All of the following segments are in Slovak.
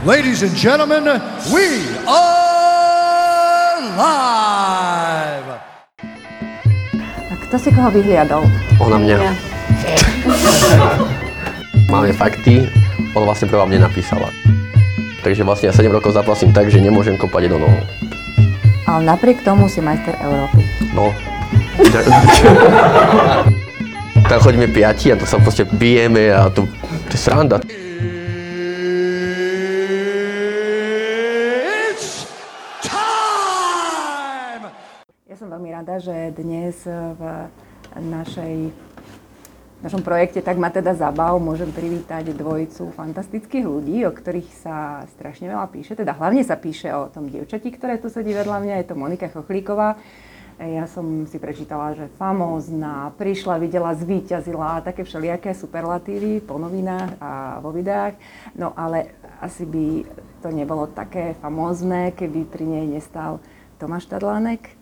Ladies and gentlemen, we are live! A kto si koho vyhliadol? Ona mňa. Máme fakty, on vlastne prvá mne napísala. Takže vlastne ja 7 rokov zaplasím tak, že nemôžem kopať do nohou. Ale napriek tomu si majster Európy. No. Tam chodíme piati a to sa proste bijeme a to, to je sranda. It's time! Ja som veľmi rada, že dnes v našej v našom projekte Tak ma teda zabav môžem privítať dvojicu fantastických ľudí, o ktorých sa strašne veľa píše. Teda hlavne sa píše o tom dievčati, ktoré tu sedí vedľa mňa, je to Monika Chochlíková. Ja som si prečítala, že famózna, prišla, videla, zvíťazila, také všelijaké superlatívy po novinách a vo videách. No ale asi by to nebolo také famózne, keby pri nej nestal Tomáš Tadlánek,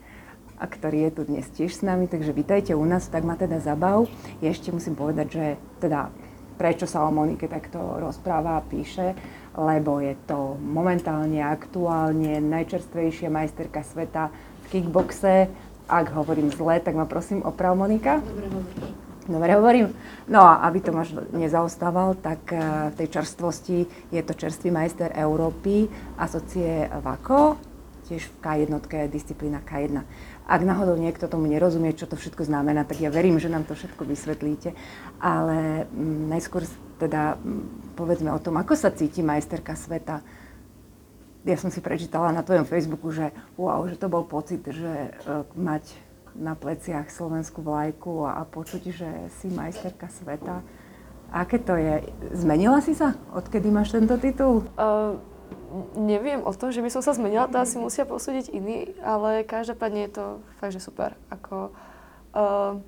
a ktorý je tu dnes tiež s nami, takže vítajte u nás, tak ma teda zabav. Ja ešte musím povedať, že teda prečo sa o Monike takto rozpráva a píše, lebo je to momentálne, aktuálne najčerstvejšia majsterka sveta v kickboxe. Ak hovorím zle, tak ma prosím oprav Monika. Dobre hovorím. Dobre hovorím. No a aby Tomáš nezaostával, tak eh, v tej čerstvosti je to čerstvý majster Európy, asocie VAKO, tiež v K1, disciplína K1. Ak náhodou niekto tomu nerozumie, čo to všetko znamená, tak ja verím, že nám to všetko vysvetlíte. Ale mm, najskôr teda mm, povedzme o tom, ako sa cíti majsterka sveta. Ja som si prečítala na tvojom Facebooku, že wow, že to bol pocit, že uh, mať na pleciach slovenskú vlajku a počuť, že si majsterka sveta. Aké to je? Zmenila si sa, odkedy máš tento titul? Uh, neviem o tom, že by som sa zmenila, to asi musia posúdiť iní, ale každopádne je to fakt, že super. Ako, uh,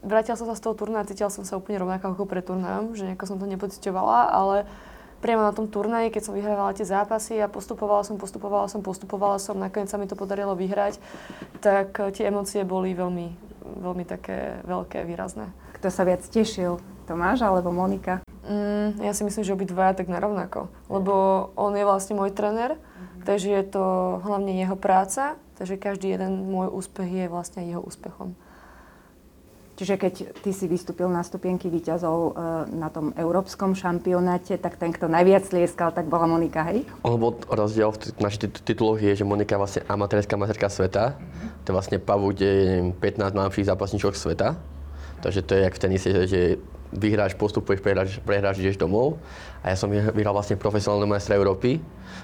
vrátila som sa z toho turná, cítila som sa úplne rovnako ako pre turnám, že nejako som to nepocitovala, ale priamo na tom turnaji, keď som vyhrávala tie zápasy a postupovala som, postupovala som, postupovala som, nakoniec sa mi to podarilo vyhrať, tak uh, tie emócie boli veľmi, veľmi také veľké, výrazné. Kto sa viac tešil? Tomáš alebo Monika? Mm, ja si myslím, že obidvaja tak narovnako. Lebo on je vlastne môj tréner, mm-hmm. takže je to hlavne jeho práca, takže každý jeden môj úspech je vlastne jeho úspechom. Čiže keď ty si vystúpil na stupienky výťazov e, na tom európskom šampionáte, tak ten, kto najviac lieskal, tak bola Monika, hej? Lebo rozdiel v našich tituloch je, že Monika je vlastne amatérska materka sveta. Mm-hmm. To je vlastne pavu, kde je 15 najlepších zápasníčok sveta. Takže to je jak v tenise, že vyhráš, postupuješ, prehráš, prehráš, ideš domov. A ja som vyhral vlastne profesionálne majstra Európy,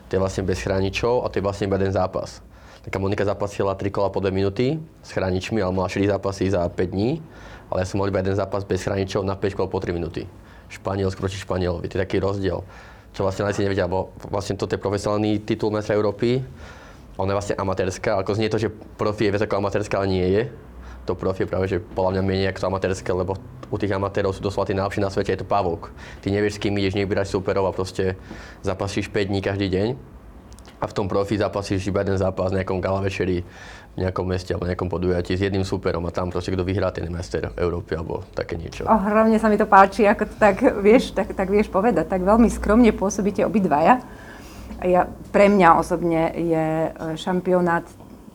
to je vlastne bez chráničov a to je vlastne iba jeden zápas. Taká Monika zapasila 3 kola po 2 minúty s chráničmi, ale mala 4 zápasy za 5 dní, ale ja som mal iba jeden zápas bez chráničov na 5 kol po 3 minúty. Španielsk proti Španielovi, to je taký rozdiel. Čo vlastne si nevedia, bo vlastne toto je profesionálny titul majstra Európy, ona je vlastne amatérska, ako znie to, že profi je viac ako amatérska, ale nie je to profi je práve, že podľa mňa menej ako to amatérske, lebo u tých amatérov sú doslova tí najlepší na svete, je to pavúk. Ty nevieš, s kým ideš, nevyberáš superov a proste zapasíš 5 dní každý deň. A v tom profi zapasíš iba jeden zápas v nejakom gala večeri v nejakom meste alebo nejakom podujatí s jedným superom a tam proste kto vyhrá ten majster Európy alebo také niečo. Oh, hlavne sa mi to páči, ako to tak vieš, tak, tak vieš povedať, tak veľmi skromne pôsobíte obidvaja. Ja, pre mňa osobne je e, šampionát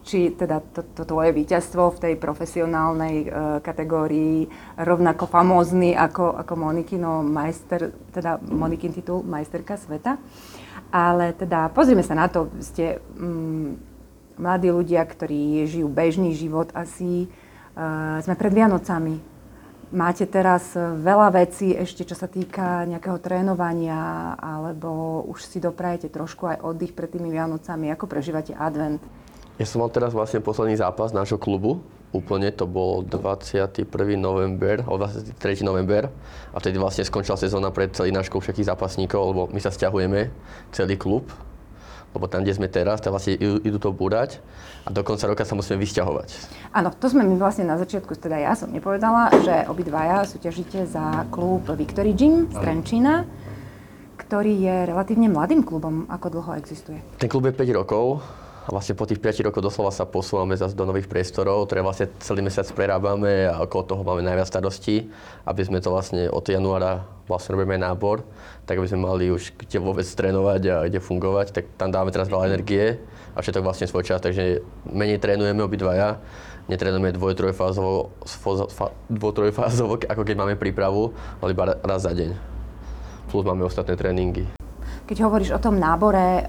či teda to, to tvoje víťazstvo v tej profesionálnej uh, kategórii rovnako famózny ako, ako Monikino majster, teda Monikin titul majsterka sveta. Ale teda pozrime sa na to, ste um, mladí ľudia, ktorí žijú bežný život asi. Uh, sme pred Vianocami. Máte teraz veľa vecí ešte, čo sa týka nejakého trénovania, alebo už si doprajete trošku aj oddych pred tými Vianocami. Ako prežívate advent? Ja som mal teraz vlastne posledný zápas nášho klubu. Úplne to bol 21. november, alebo 23. november. A vtedy vlastne skončila sezóna pre celý náš klub všetkých zápasníkov, lebo my sa stiahujeme, celý klub. Lebo tam, kde sme teraz, tam vlastne idú to búrať a do konca roka sa musíme vysťahovať. Áno, to sme my vlastne na začiatku, teda ja som nepovedala, že obidvaja súťažíte za klub Victory Gym z Trenčína ktorý je relatívne mladým klubom. Ako dlho existuje? Ten klub je 5 rokov A vlastne po tých 5 rokoch doslova sa posúvame zase do nových priestorov, ktoré vlastne celý mesiac prerábame a okolo toho máme najviac starostí, aby sme to vlastne od januára vlastne robíme nábor, tak aby sme mali už kde vôbec trénovať a kde fungovať, tak tam dáme teraz veľa energie a všetko vlastne svoj čas, takže menej trénujeme obidvaja, netrénujeme dvoj, trojfázovo, trojfázovo, ako keď máme prípravu, ale iba raz za deň. Plus máme ostatné tréningy. Keď hovoríš o tom nábore,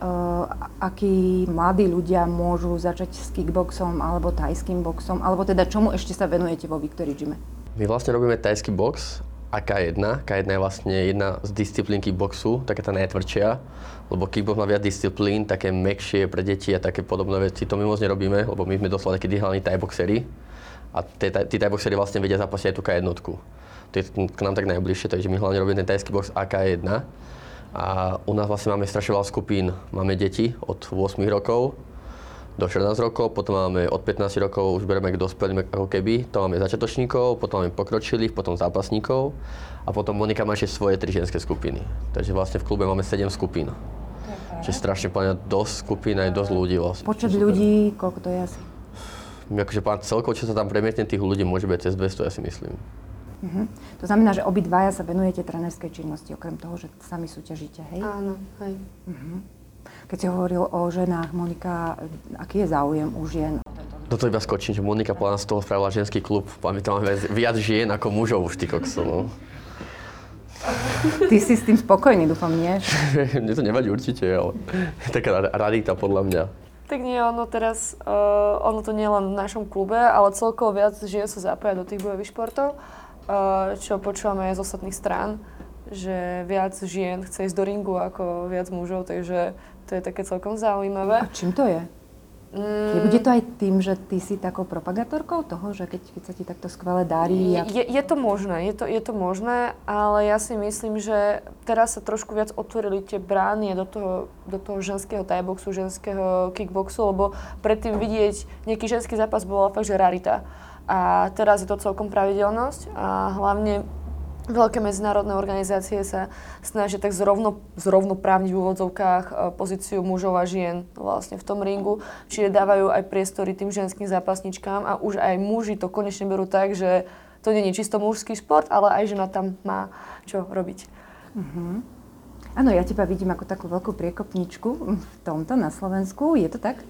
akí mladí ľudia môžu začať s kickboxom alebo tajským boxom, alebo teda čomu ešte sa venujete vo Victory Gyme? My vlastne robíme tajský box a K1. K1 je vlastne jedna z disciplín kickboxu, taká tá najtvrdšia, lebo kickbox má viac disciplín, také mekšie pre deti a také podobné veci. To my moc nerobíme, lebo my sme doslova takí digitálni tajboxery a tí tajboxery vlastne vedia zapasiť aj tú K1. To je k nám tak najbližšie, takže my hlavne robíme ten tajský box AK1 a u nás vlastne máme strašne veľa skupín. Máme deti od 8 rokov do 14 rokov, potom máme od 15 rokov, už bereme k dospelým ako keby, to máme začiatočníkov, potom máme pokročilých, potom zápasníkov a potom Monika má ešte svoje tri ženské skupiny. Takže vlastne v klube máme 7 skupín. Čiže strašne plne dosť skupín aj dosť ľudí vlastne. Počet ľudí, koľko to je asi? Akože celkovo, čo sa tam premietne tých ľudí, môže byť cez 200, ja si myslím. Uh-huh. To znamená, že obidvaja sa venujete trénerskej činnosti, okrem toho, že sami súťažíte, hej? Áno, hej. Uh-huh. Keď si hovoril o ženách, Monika, aký je záujem u žien? Do toho iba skočím, že Monika podľa z toho spravila ženský klub. Tam máme viac žien ako mužov už, ty kokso, no. Ty si s tým spokojný, dúfam, nie? Mne to nevadí určite, ale taká radita podľa mňa. Tak nie, ono teraz, uh, ono to nie len v našom klube, ale celkovo viac žien sa zapája do tých bojových športov čo počúvame aj z ostatných strán, že viac žien chce ísť do ringu ako viac mužov, takže to je také celkom zaujímavé. A čím to je? Mm. Bude to aj tým, že ty si takou propagátorkou toho, že keď, keď sa ti takto skvele darí? A... Je, je to možné, je to, je to možné, ale ja si myslím, že teraz sa trošku viac otvorili tie brány do toho, do toho ženského tajboxu, ženského kickboxu, lebo predtým vidieť nejaký ženský zápas bola fakt, že rarita. A teraz je to celkom pravidelnosť a hlavne veľké medzinárodné organizácie sa snažia tak zrovno, zrovnoprávniť v úvodzovkách e, pozíciu mužov a žien vlastne v tom ringu. Čiže dávajú aj priestory tým ženským zápasničkám a už aj muži to konečne berú tak, že to nie je čisto mužský šport, ale aj žena tam má čo robiť. Uh-huh. Áno, ja teba vidím ako takú veľkú priekopničku v tomto na Slovensku. Je to tak?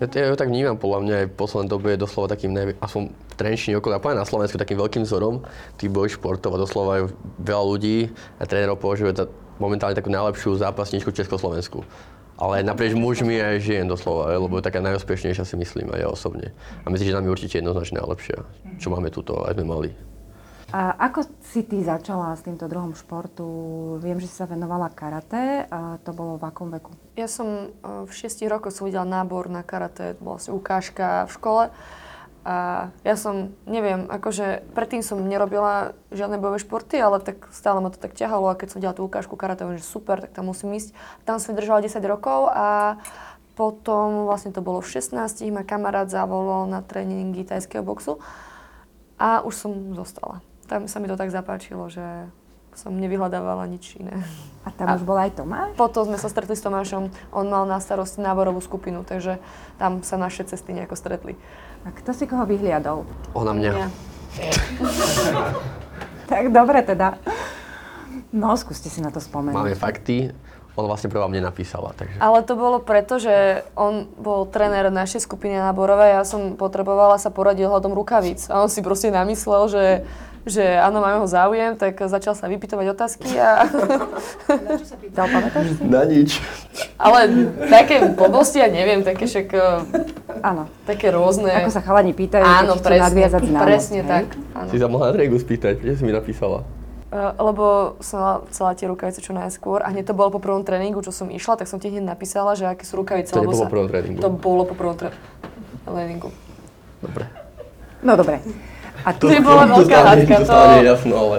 Ja, ja to tak vnímam, podľa mňa aj v poslednej dobe je doslova takým, neviem, aspoň v Trenčine okolo, a na Slovensku takým veľkým vzorom tých bojových športov a doslova aj veľa ľudí a trénerov považuje za momentálne takú najlepšiu zápasničku v Československu. Ale naprieč mužmi aj žien doslova, lebo je taká najúspešnejšia si myslím aj ja osobne. A myslím, že nám je určite jednoznačne najlepšia, čo máme tuto, aj sme mali. A ako si ty začala s týmto druhom športu? Viem, že si sa venovala karate a to bolo v akom veku? Ja som e, v 6 rokoch som videla nábor na karate, to bola vlastne ukážka v škole. A ja som, neviem, akože predtým som nerobila žiadne bojové športy, ale tak stále ma to tak ťahalo a keď som delala tú ukážku karate, že super, tak tam musím ísť. Tam som držala 10 rokov a potom vlastne to bolo v 16, ma kamarát zavolal na tréningy tajského boxu a už som zostala tam sa mi to tak zapáčilo, že som nevyhľadávala nič iné. A tam a už bol aj Tomáš? Potom sme sa stretli s Tomášom, on mal na starosti náborovú skupinu, takže tam sa naše cesty nejako stretli. A kto si koho vyhliadol? Ona mňa. Ja. tak dobre teda. No, skúste si na to spomenúť. Máme fakty, on vlastne prvá mne napísala. Takže. Ale to bolo preto, že on bol tréner našej skupiny náborovej, ja som potrebovala sa poradiť hľadom rukavíc. A on si proste namyslel, že, že áno, mám ho záujem, tak začal sa vypýtovať otázky a... Na čo sa pýtal, pamätáš si? Na nič. Ale také blbosti, ja neviem, také však... E, áno. Také rôzne. Ako sa chalani pýtajú, áno, presne, nadviazať známosť. Presne hej? tak. Áno. Si sa mohla na spýtať, kde si mi napísala? Uh, lebo som mala celá tie rukavice čo najskôr a hneď to bolo po prvom tréningu, čo som išla, tak som ti hneď napísala, že aké sú rukavice. To lebo po prvom tréningu. To bolo po prvom tréningu. Dobre. No dobre. A to, to bola veľká hádka. To, to, jasno, ale...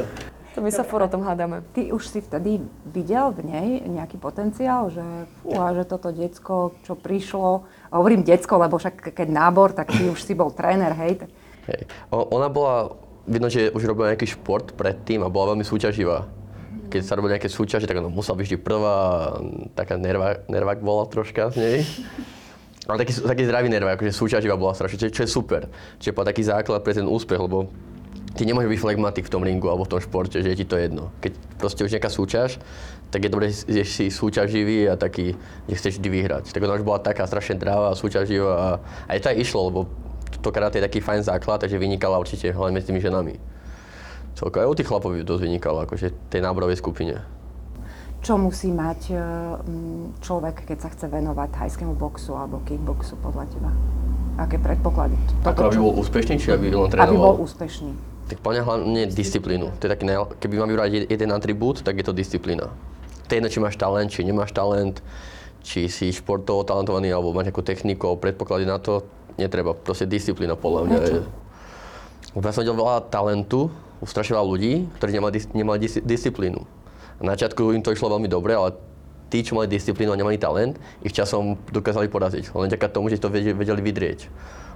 To my sa furt o tom hádame. Ty už si vtedy videl v nej nejaký potenciál, že fúha, že toto decko, čo prišlo, a hovorím decko, lebo však keď nábor, tak ty už si bol tréner, hej. Hej. Ona bola vidno, že už robila nejaký šport predtým a bola veľmi súťaživá. Keď sa robili nejaké súťaže, tak ona musela byť vždy prvá, taká nervák, nervák bola troška z nej. Ale taký, taký zdravý nerv, akože súťaživá bola strašne, čo, čo je super. Čiže po taký základ pre ten úspech, lebo ty nemôžeš byť flegmatik v tom ringu alebo v tom športe, že je ti to jedno. Keď proste už nejaká súťaž, tak je dobré, že si súťaživý a taký, že chceš vždy vyhrať. Tak ona už bola taká strašne dravá a súťaživá a aj to aj išlo, lebo to karate je taký fajn základ, takže vynikala určite hlavne medzi tými ženami. Celko aj u tých chlapov dosť vynikalo, akože tej náborovej skupine. Čo musí mať e, mm, človek, keď sa chce venovať thajskému boxu alebo kickboxu podľa teba? Aké predpoklady? Ako aby bol úspešný, či aby len Aby bol trénoval? úspešný. Tak plňa hlavne disciplínu. To je taký najl- keby mám vybrať jed- jeden atribút, tak je to disciplína. To je jedno, či máš talent, či nemáš talent, či si športovo talentovaný, alebo máš nejakú techniku, predpoklady na to, netreba. Proste disciplína podľa mňa. Lebo Ja som videl veľa talentu strašne veľa ľudí, ktorí nemali, nemali dis- disciplínu. Na začiatku im to išlo veľmi dobre, ale tí, čo mali disciplínu a nemali talent, ich časom dokázali poraziť. Len vďaka tomu, že to vedeli, vydrieť.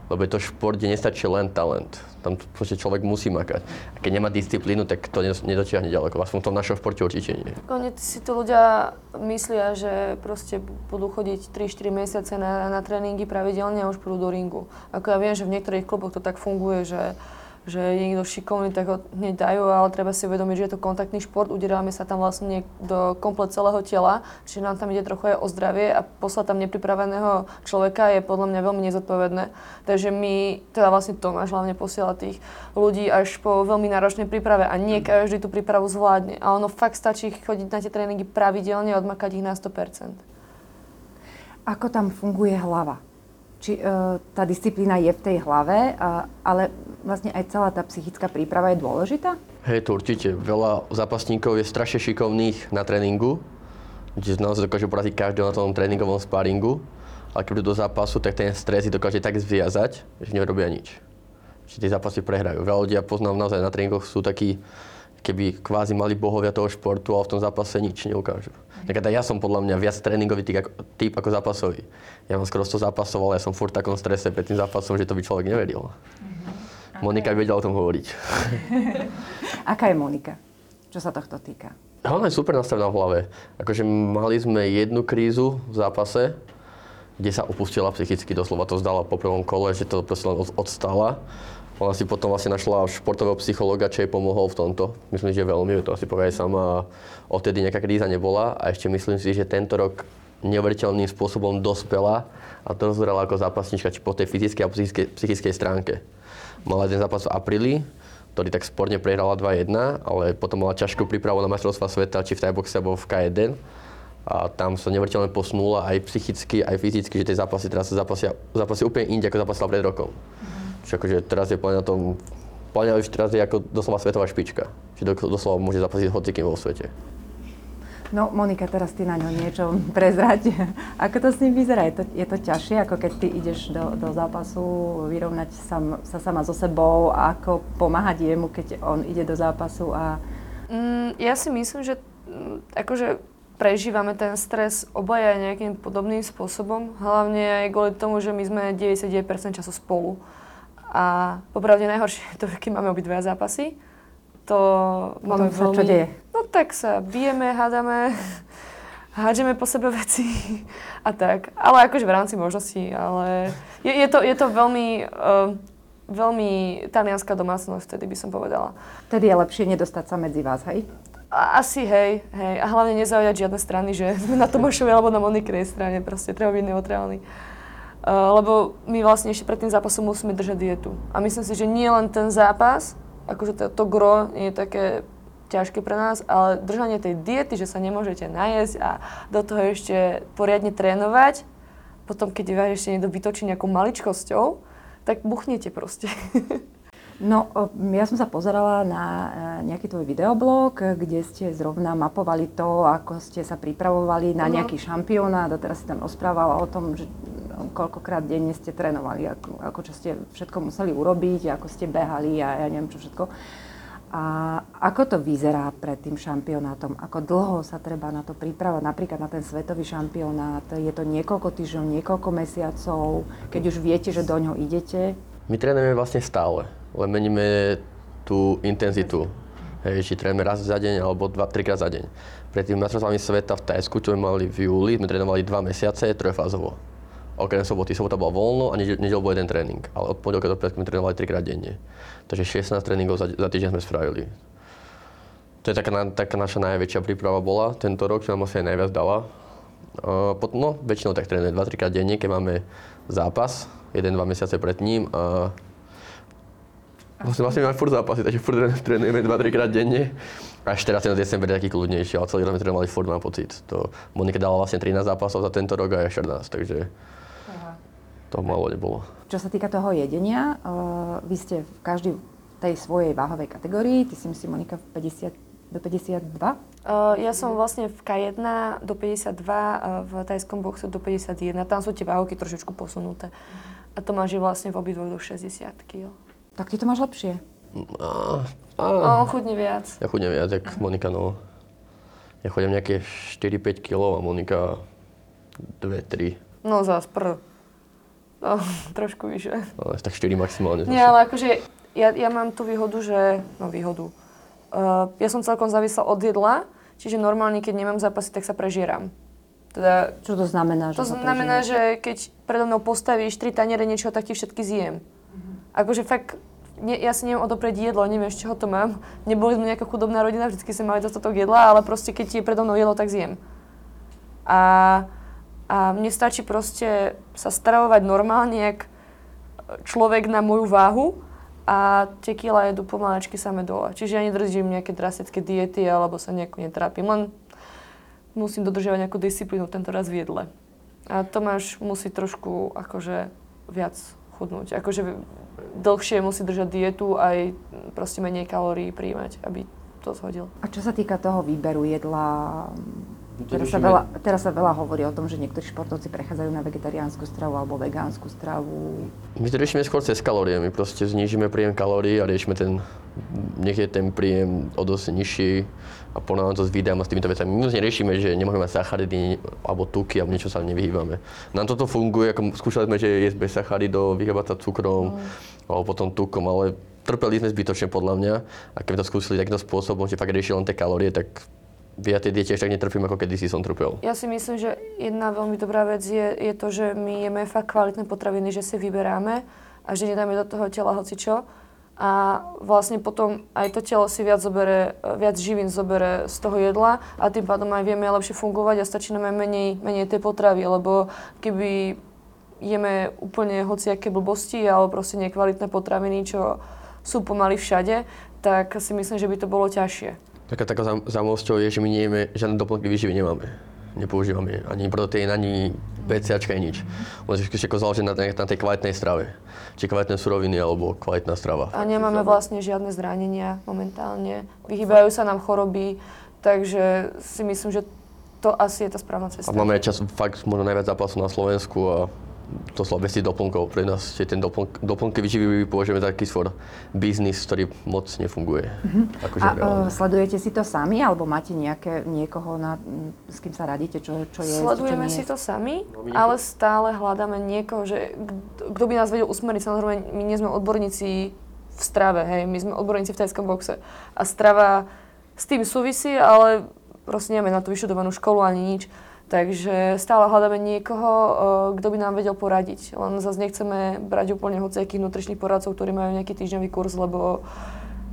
Lebo je to šport, kde nestačí len talent. Tam proste človek musí makať. A keď nemá disciplínu, tak to nedotiahne ďaleko. Aspoň v tom našom športe určite nie. Konec si to ľudia myslia, že proste budú chodiť 3-4 mesiace na, na tréningy pravidelne a už prídu do ringu. Ako ja viem, že v niektorých kluboch to tak funguje, že že je niekto šikovný, tak ho hneď dajú, ale treba si uvedomiť, že je to kontaktný šport, udierame sa tam vlastne do komplet celého tela, čiže nám tam ide trochu aj o zdravie a poslať tam nepripraveného človeka je podľa mňa veľmi nezodpovedné. Takže my, teda vlastne Tomáš hlavne posiela tých ľudí až po veľmi náročnej príprave a nie každý tú prípravu zvládne. A ono fakt stačí chodiť na tie tréningy pravidelne a odmakať ich na 100%. Ako tam funguje hlava? Či e, tá disciplína je v tej hlave, a, ale vlastne aj celá tá psychická príprava je dôležitá? Hej, to určite. Veľa zápasníkov je strašne šikovných na tréningu, kde naozaj dokážu poraziť každého na tom tréningovom sparingu, ale keď do zápasu, tak ten stres ich dokáže tak zviazať, že nerobia nič. Čiže tie zápasy prehrajú. Veľa ľudí, ja poznám naozaj na tréningoch, sú takí, keby kvázi mali bohovia toho športu, ale v tom zápase nič neukážu. Napríklad aj ja som podľa mňa viac tréningový typ ako, typ ako zápasový. Ja mám skoro 100 zápasov, ale ja som furt v takom strese pred tým zápasom, že to by človek neveril. Monika by vedela o tom hovoriť. Aká je Monika? Čo sa tohto týka? Ona je super nastavená v hlave. Akože mali sme jednu krízu v zápase, kde sa opustila psychicky, doslova to zdala po prvom kole, že to proste len od- odstala. Ona si potom vlastne našla športového psychologa, čo jej pomohol v tomto. Myslím, že veľmi, to asi povie aj sama. Odtedy nejaká kríza nebola a ešte myslím si, že tento rok neuveriteľným spôsobom dospela a dozrela ako zápasnička či po tej fyzickej a psychickej, psychickej stránke. Mala jeden zápas v apríli, ktorý tak sporne prehrala 2-1, ale potom mala ťažkú prípravu na majstrovstvá sveta, či v Thaiboxe alebo v K1. A tam sa neuveriteľne posunula aj psychicky, aj fyzicky, že tie zápasy teraz sa zápasia, zápasia úplne inde, ako zápasila pred rokom. Čiže akože teraz je plne na tom, plne už teraz je ako doslova svetová špička. Čiže do- doslova môže zápasiť s hocikým vo svete. No, Monika, teraz ty na ňo niečo prezrať. Ako to s ním vyzerá? Je to, je to ťažšie, ako keď ty ideš do, do zápasu vyrovnať sam, sa sama so sebou a ako pomáhať jemu, keď on ide do zápasu a... Mm, ja si myslím, že mm, akože prežívame ten stres obaja nejakým podobným spôsobom. Hlavne aj kvôli tomu, že my sme 99% času spolu. A popravde najhoršie je to, keď máme obidva zápasy. To máme sa čo deje? No tak sa bijeme, hádame, hádžeme po sebe veci a tak. Ale akože v rámci možností, ale je, je, to, je to veľmi, uh, veľmi talianská domácnosť, vtedy by som povedala. Vtedy je lepšie nedostať sa medzi vás, hej? Asi hej, hej. A hlavne nezaujať žiadne strany, že sme na Tomášovej alebo na Monikinej strane. Proste treba byť neutrálny. Uh, lebo my vlastne ešte pred tým zápasom musíme držať dietu. A myslím si, že nie len ten zápas, akože to, to gro je také ťažké pre nás, ale držanie tej diety, že sa nemôžete najesť a do toho ešte poriadne trénovať, potom keď vás ešte niekto vytočí nejakou maličkosťou, tak buchnete proste. No, ja som sa pozerala na e, nejaký tvoj videoblog, kde ste zrovna mapovali to, ako ste sa pripravovali na nejaký šampionát a teraz si tam rozprávala o tom, že no, koľkokrát denne ste trénovali, ako, ako čo ste všetko museli urobiť, ako ste behali a ja neviem čo všetko. A ako to vyzerá pred tým šampionátom? Ako dlho sa treba na to pripravať? Napríklad na ten svetový šampionát? Je to niekoľko týždňov, niekoľko mesiacov? Keď už viete, že do ňoho idete? My trénujeme vlastne stále, len meníme tú intenzitu. Hej, či trénujeme raz za deň alebo dva, trikrát za deň. Pred tým majstrovstvami sveta v Tajsku, čo sme mali v júli, sme trénovali dva mesiace trojfázovo. okrem soboty. Sobota bola voľno a nedel, bol jeden tréning. Ale od pondelka do piatku sme trénovali trikrát denne. Takže 16 tréningov za, za týždeň sme spravili. To je taká, taká naša najväčšia príprava bola tento rok, čo nám asi aj najviac dala. Uh, pot, no, väčšinou tak trénujeme 2-3 krát denne, keď máme zápas, 1-2 mesiace pred ním. A vlastne, vlastne máme furt zápasy, takže furt trénujeme 2-3 krát denne. Až teraz ten december je taký kľudnejší, ale celý rok sme trénovali furt, mám pocit. To, Monika dala vlastne 13 zápasov za tento rok a ja 14, takže to malo nebolo. Čo sa týka toho jedenia, uh, vy ste v každej tej svojej váhovej kategórii, ty si myslím, Monika, v 50 do 52? Uh, ja som vlastne v K1 do 52, uh, v tajskom boxe do 51. Tam sú tie váhovky trošičku posunuté. A Tomáš je vlastne v obidvoch do 60 kg. Tak ty to máš lepšie. A, a, On chudne viac. ja chudnem viac, jak Monika, no. Ja chodím nejaké 4-5 kg a Monika 2-3. No zás pr. No, trošku vyššie. Ale tak 4 maximálne. Nie, ale akože ja, ja mám tú výhodu, že... No výhodu. Uh, ja som celkom závislá od jedla, čiže normálne, keď nemám zápasy, tak sa prežieram. Teda Čo to znamená? To že sa znamená, že keď predo mnou postavíš tri taniere niečoho, tak ti všetky zjem. Akože fakt, ne, ja si neviem odoprieť jedlo, neviem, z čoho to mám. Neboli sme nejaká chudobná rodina, vždycky sme mali dostatok jedla, ale proste keď je predo mnou jedlo, tak zjem. A, a mne stačí proste sa stravovať normálne, jak človek na moju váhu a tie kila jedú pomalečky same dole. Čiže ja nedržím nejaké drastické diety alebo sa nejako netrápim, len musím dodržiavať nejakú disciplínu tento raz v jedle. A Tomáš musí trošku akože viac chudnúť. Akože dlhšie musí držať dietu aj proste menej kalórií príjmať, aby to zhodil. A čo sa týka toho výberu jedla, teraz sa, veľa, teraz sa veľa hovorí o tom, že niektorí športovci prechádzajú na vegetariánsku stravu alebo vegánsku stravu. My to riešime skôr cez kalórie. My proste znížime príjem kalórií a riešime ten, nech je ten príjem o dosť nižší a porovnáme to s videom a s týmito vecami. My moc neriešime, že nemôžeme mať sacharidy alebo tuky alebo niečo sa nevyhýbame. Nám toto funguje, ako skúšali sme, že jesť bez sacharidov, vyhýbať sa cukrom alebo potom tukom, ale trpeli sme zbytočne podľa mňa a keby to skúsili takýmto spôsobom, že fakt riešili len tie kalórie, tak ja diete až tak netrpím, ako kedysi som trpel. Ja si myslím, že jedna veľmi dobrá vec je, je to, že my jeme fakt kvalitné potraviny, že si vyberáme a že nedáme do toho tela hocičo. A vlastne potom aj to telo si viac, zobere, viac živín zobere z toho jedla a tým pádom aj vieme lepšie fungovať a stačí nám aj menej, menej tej potravy, lebo keby jeme úplne hociaké blbosti alebo proste nekvalitné potraviny, čo sú pomaly všade, tak si myslím, že by to bolo ťažšie. Taká taká zaujímavosťou je, že my nejeme, žiadne doplnky výživy nemáme. Nepoužívame ani proteín, ani BCAčka, ani nič. On je všetko záleží na, na tej kvalitnej strave. Či kvalitné suroviny, alebo kvalitná strava. A nemáme vlastne žiadne zranenia momentálne. Vyhýbajú sa nám choroby, takže si myslím, že to asi je tá správna A cesta. máme aj čas, fakt možno najviac zápasov na Slovensku a to sú bez tých doplnkov pre nás. Čiže ten doplnk, doplnky výživy považujeme taký svoj biznis, ktorý moc nefunguje. Akože A reálne. uh, sledujete si to sami, alebo máte nejaké, niekoho, na, s kým sa radíte, čo, čo je? Sledujeme čo nie si je? to sami, No, ale stále hľadáme niekoho, že kto- by nás vedel usmeriť. Samozrejme, my nie sme odborníci v strave, hej, my sme odborníci v tajskom boxe. A strava s tým súvisí, ale proste nemáme na to vyštudovanú školu ani nič. Takže stále hľadáme niekoho, eh, kto by nám vedel poradiť. Len zase nechceme brať úplne hociakých nutričných poradcov, ktorí majú nejaký týždňový kurz, lebo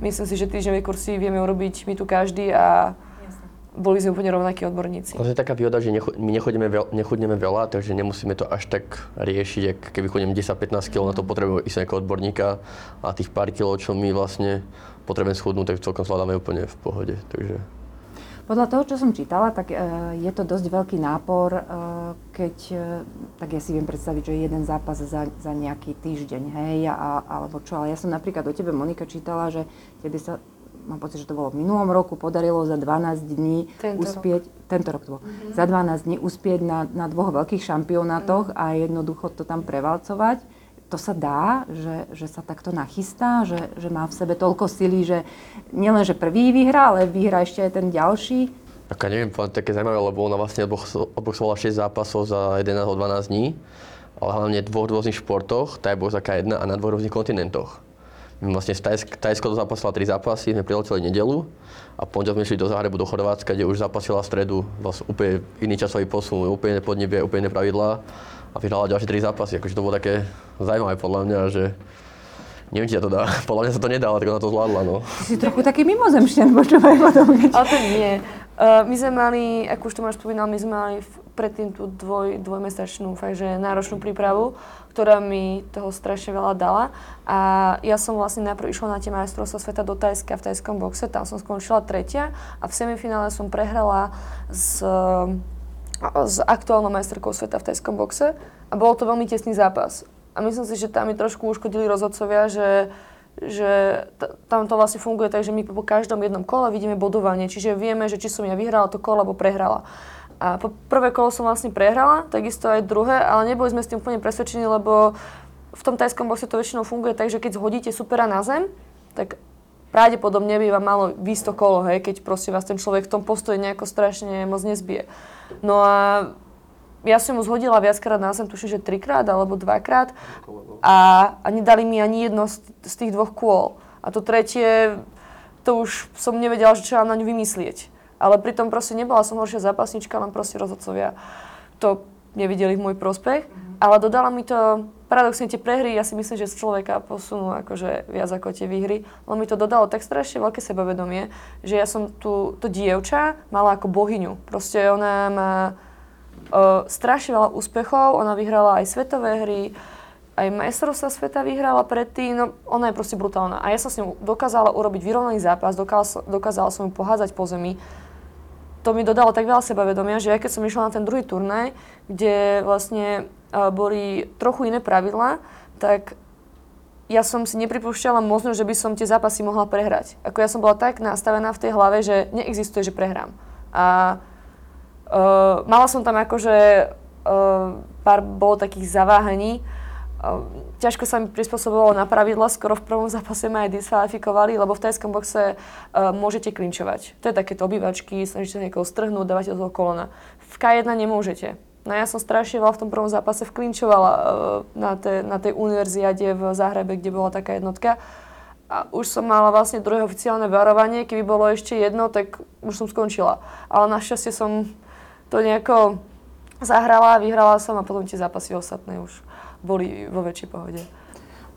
myslím si, že týždňové kursy vieme urobiť my tu každý a boli sme úplne rovnakí odborníci. Ale je taká výhoda, že necho- my nechodíme, veľ, nechodíme veľa, takže nemusíme to až tak riešiť, ak keby chodím 10-15 kg, na to potrebujem ísť ako odborníka a tých pár kg, čo my vlastne potrebujeme schudnúť, tak celkom zvládame úplne v pohode. Takže Podľa toho, čo som čítala, tak uh, je to dosť veľký nápor, uh, keď, uh, tak ja si viem predstaviť, že jeden zápas za, za nejaký týždeň, hej, a, alebo čo, ale ja som napríklad o tebe, Monika, čítala, že tebe sa, mám pocit, že to bolo v minulom roku, podarilo za 12 dní Tento uspieť, tento rok to bolo, za 12 dní uspieť na, na dvoch veľkých šampionátoch a jednoducho to tam prevalcovať. To sa dá, že, že sa takto nachystá, že, že má v sebe toľko sily, že nielen, že prvý vyhrá, ale vyhrá ešte aj ten ďalší. Tak ja neviem, povedať také zaujímavé, lebo ona vlastne odbox- odboxovala 6 zápasov za 11 alebo 12 dní, ale hlavne v dvoch rôznych športoch, Thai box a K1 a na dvoch rôznych kontinentoch. My vlastne z Tajsk- Tajsko zapasila 3 zápasy, sme prileteli nedelu a pondelok sme išli do Zahrebu, do Chorvátska, kde už zapasila v stredu, vlastne úplne iný časový posun, úplne podnebie, úplne pravidlá a vyhrala ďalšie tri zápasy. Akože to bolo také zaujímavé podľa mňa, že neviem, či sa to dá. Podľa mňa sa to nedá, ale tak ona to zvládla, no. Ty si trochu taký mimozemšťan, počúvaj potom, keď... Ale to nie. Uh, my sme mali, ako už Tomáš spomínal, my sme mali predtým tú dvoj, dvojmesačnú, fakt, že náročnú prípravu, ktorá mi toho strašne veľa dala. A ja som vlastne najprv išla na tie majstrovstvá sveta do Tajska v tajskom boxe, tam som skončila tretia a v semifinále som prehrala s, s aktuálnou majsterkou sveta v tajskom boxe a bol to veľmi tesný zápas. A myslím si, že tam mi trošku uškodili rozhodcovia, že že t- tam to vlastne funguje tak, že my po každom jednom kole vidíme bodovanie, čiže vieme, že či som ja vyhrala to kolo, alebo prehrala. A po prvé kolo som vlastne prehrala, takisto aj druhé, ale neboli sme s tým úplne presvedčení, lebo v tom tajskom boxe to väčšinou funguje tak, že keď zhodíte supera na zem, tak pravdepodobne by vám malo výsť to kolo, hej, keď proste vás ten človek v tom postoji nejako strašne moc nezbije. No a ja som mu zhodila viackrát na zem, tuším, že trikrát alebo dvakrát a, a nedali mi ani jedno z, z tých dvoch kôl. A to tretie, to už som nevedela, že čo mám na ňu vymyslieť. Ale pritom proste nebola som horšia zápasnička, len proste rozhodcovia to nevideli v môj prospech. Ale dodala mi to, paradoxne tie prehry, ja si myslím, že z človeka posunú akože viac ako tie výhry. Len mi to dodalo tak strašne veľké sebavedomie, že ja som tu, to dievča mala ako bohyňu. Proste ona má uh, strašne veľa úspechov, ona vyhrala aj svetové hry, aj majstrovstva sveta vyhrala predtým, no ona je proste brutálna. A ja som s ňou dokázala urobiť vyrovnaný zápas, dokázala, dokázala som ju pohádzať po zemi. To mi dodalo tak veľa sebavedomia, že aj keď som išla na ten druhý turnaj, kde vlastne boli trochu iné pravidlá, tak ja som si nepripúšťala možnosť, že by som tie zápasy mohla prehrať. Ako ja som bola tak nastavená v tej hlave, že neexistuje, že prehrám. A uh, mala som tam akože uh, pár bolo takých zaváhaní. Uh, ťažko sa mi prispôsobovalo na pravidla, skoro v prvom zápase ma aj diskvalifikovali, lebo v tajskom boxe uh, môžete klinčovať. To je takéto obývačky, snažíte sa niekoho strhnúť, dávate toho kolona. V K1 nemôžete. No ja som strašne veľa v tom prvom zápase vklinčovala uh, na, te, na tej univerziade v Záhrebe, kde bola taká jednotka. A už som mala vlastne druhé oficiálne varovanie, keby bolo ešte jedno, tak už som skončila. Ale našťastie som to nejako zahrala, vyhrala som a potom tie zápasy ostatné už boli vo väčšej pohode.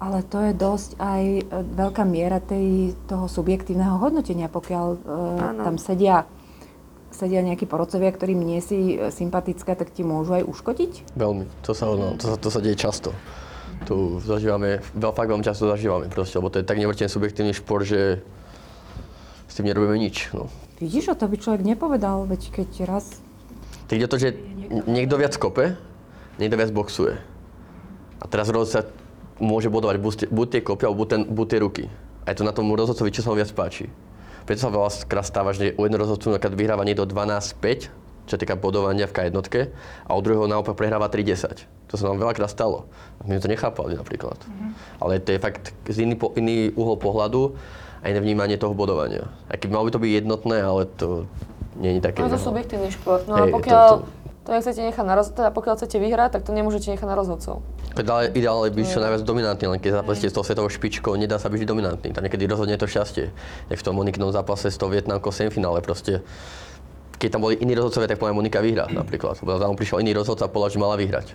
Ale to je dosť aj e, veľká miera tej, toho subjektívneho hodnotenia, pokiaľ uh, tam sedia, sedia nejakí porodcovia, ktorým nie si e, sympatické, tak ti môžu aj uškodiť? Veľmi. To sa, no, to, to sa deje často. Tu zažívame, veľ, fakt veľmi často zažívame proste, lebo to je tak nevrtený subjektívny šport, že s tým nerobíme nič. No. Vidíš, o to by človek nepovedal, veď keď raz... Tak ide to, že niekto viac kope, niekto viac boxuje. A teraz rozhodca môže bodovať buď, buď tie kopy, alebo buď, ten, buď tie ruky. A je to na tom rozhodcovi, čo sa mu viac páči. Preto sa veľa krát stáva, že u jedného rozhodcu napríklad vyhráva niekto 12-5, čo týka bodovania v K1, a u druhého naopak prehráva 3-10. To sa nám veľakrát stalo. My sme to nechápali napríklad. Mm-hmm. Ale to je fakt z iný, po, iný uhol pohľadu a iné vnímanie toho bodovania. Aj keď malo by to byť jednotné, ale to nie je také. No to subjektívny šport. No a Hej, to- pokiaľ to- to nechcete nechať na roz... teda pokiaľ chcete vyhrať, tak to nemôžete nechať na rozhodcov. Ale ideálne byť čo najviac dominantný, len keď zápasíte s tou svetovou špičkou, nedá sa byť dominantný. Tam niekedy rozhodne to šťastie. Jak v tom Monikinom zápase s tou Vietnamkou semifinále proste. Keď tam boli iní rozhodcovia, tak podľa Monika vyhrá napríklad. Lebo tam prišiel iný rozhodca a povedal, že mala vyhrať.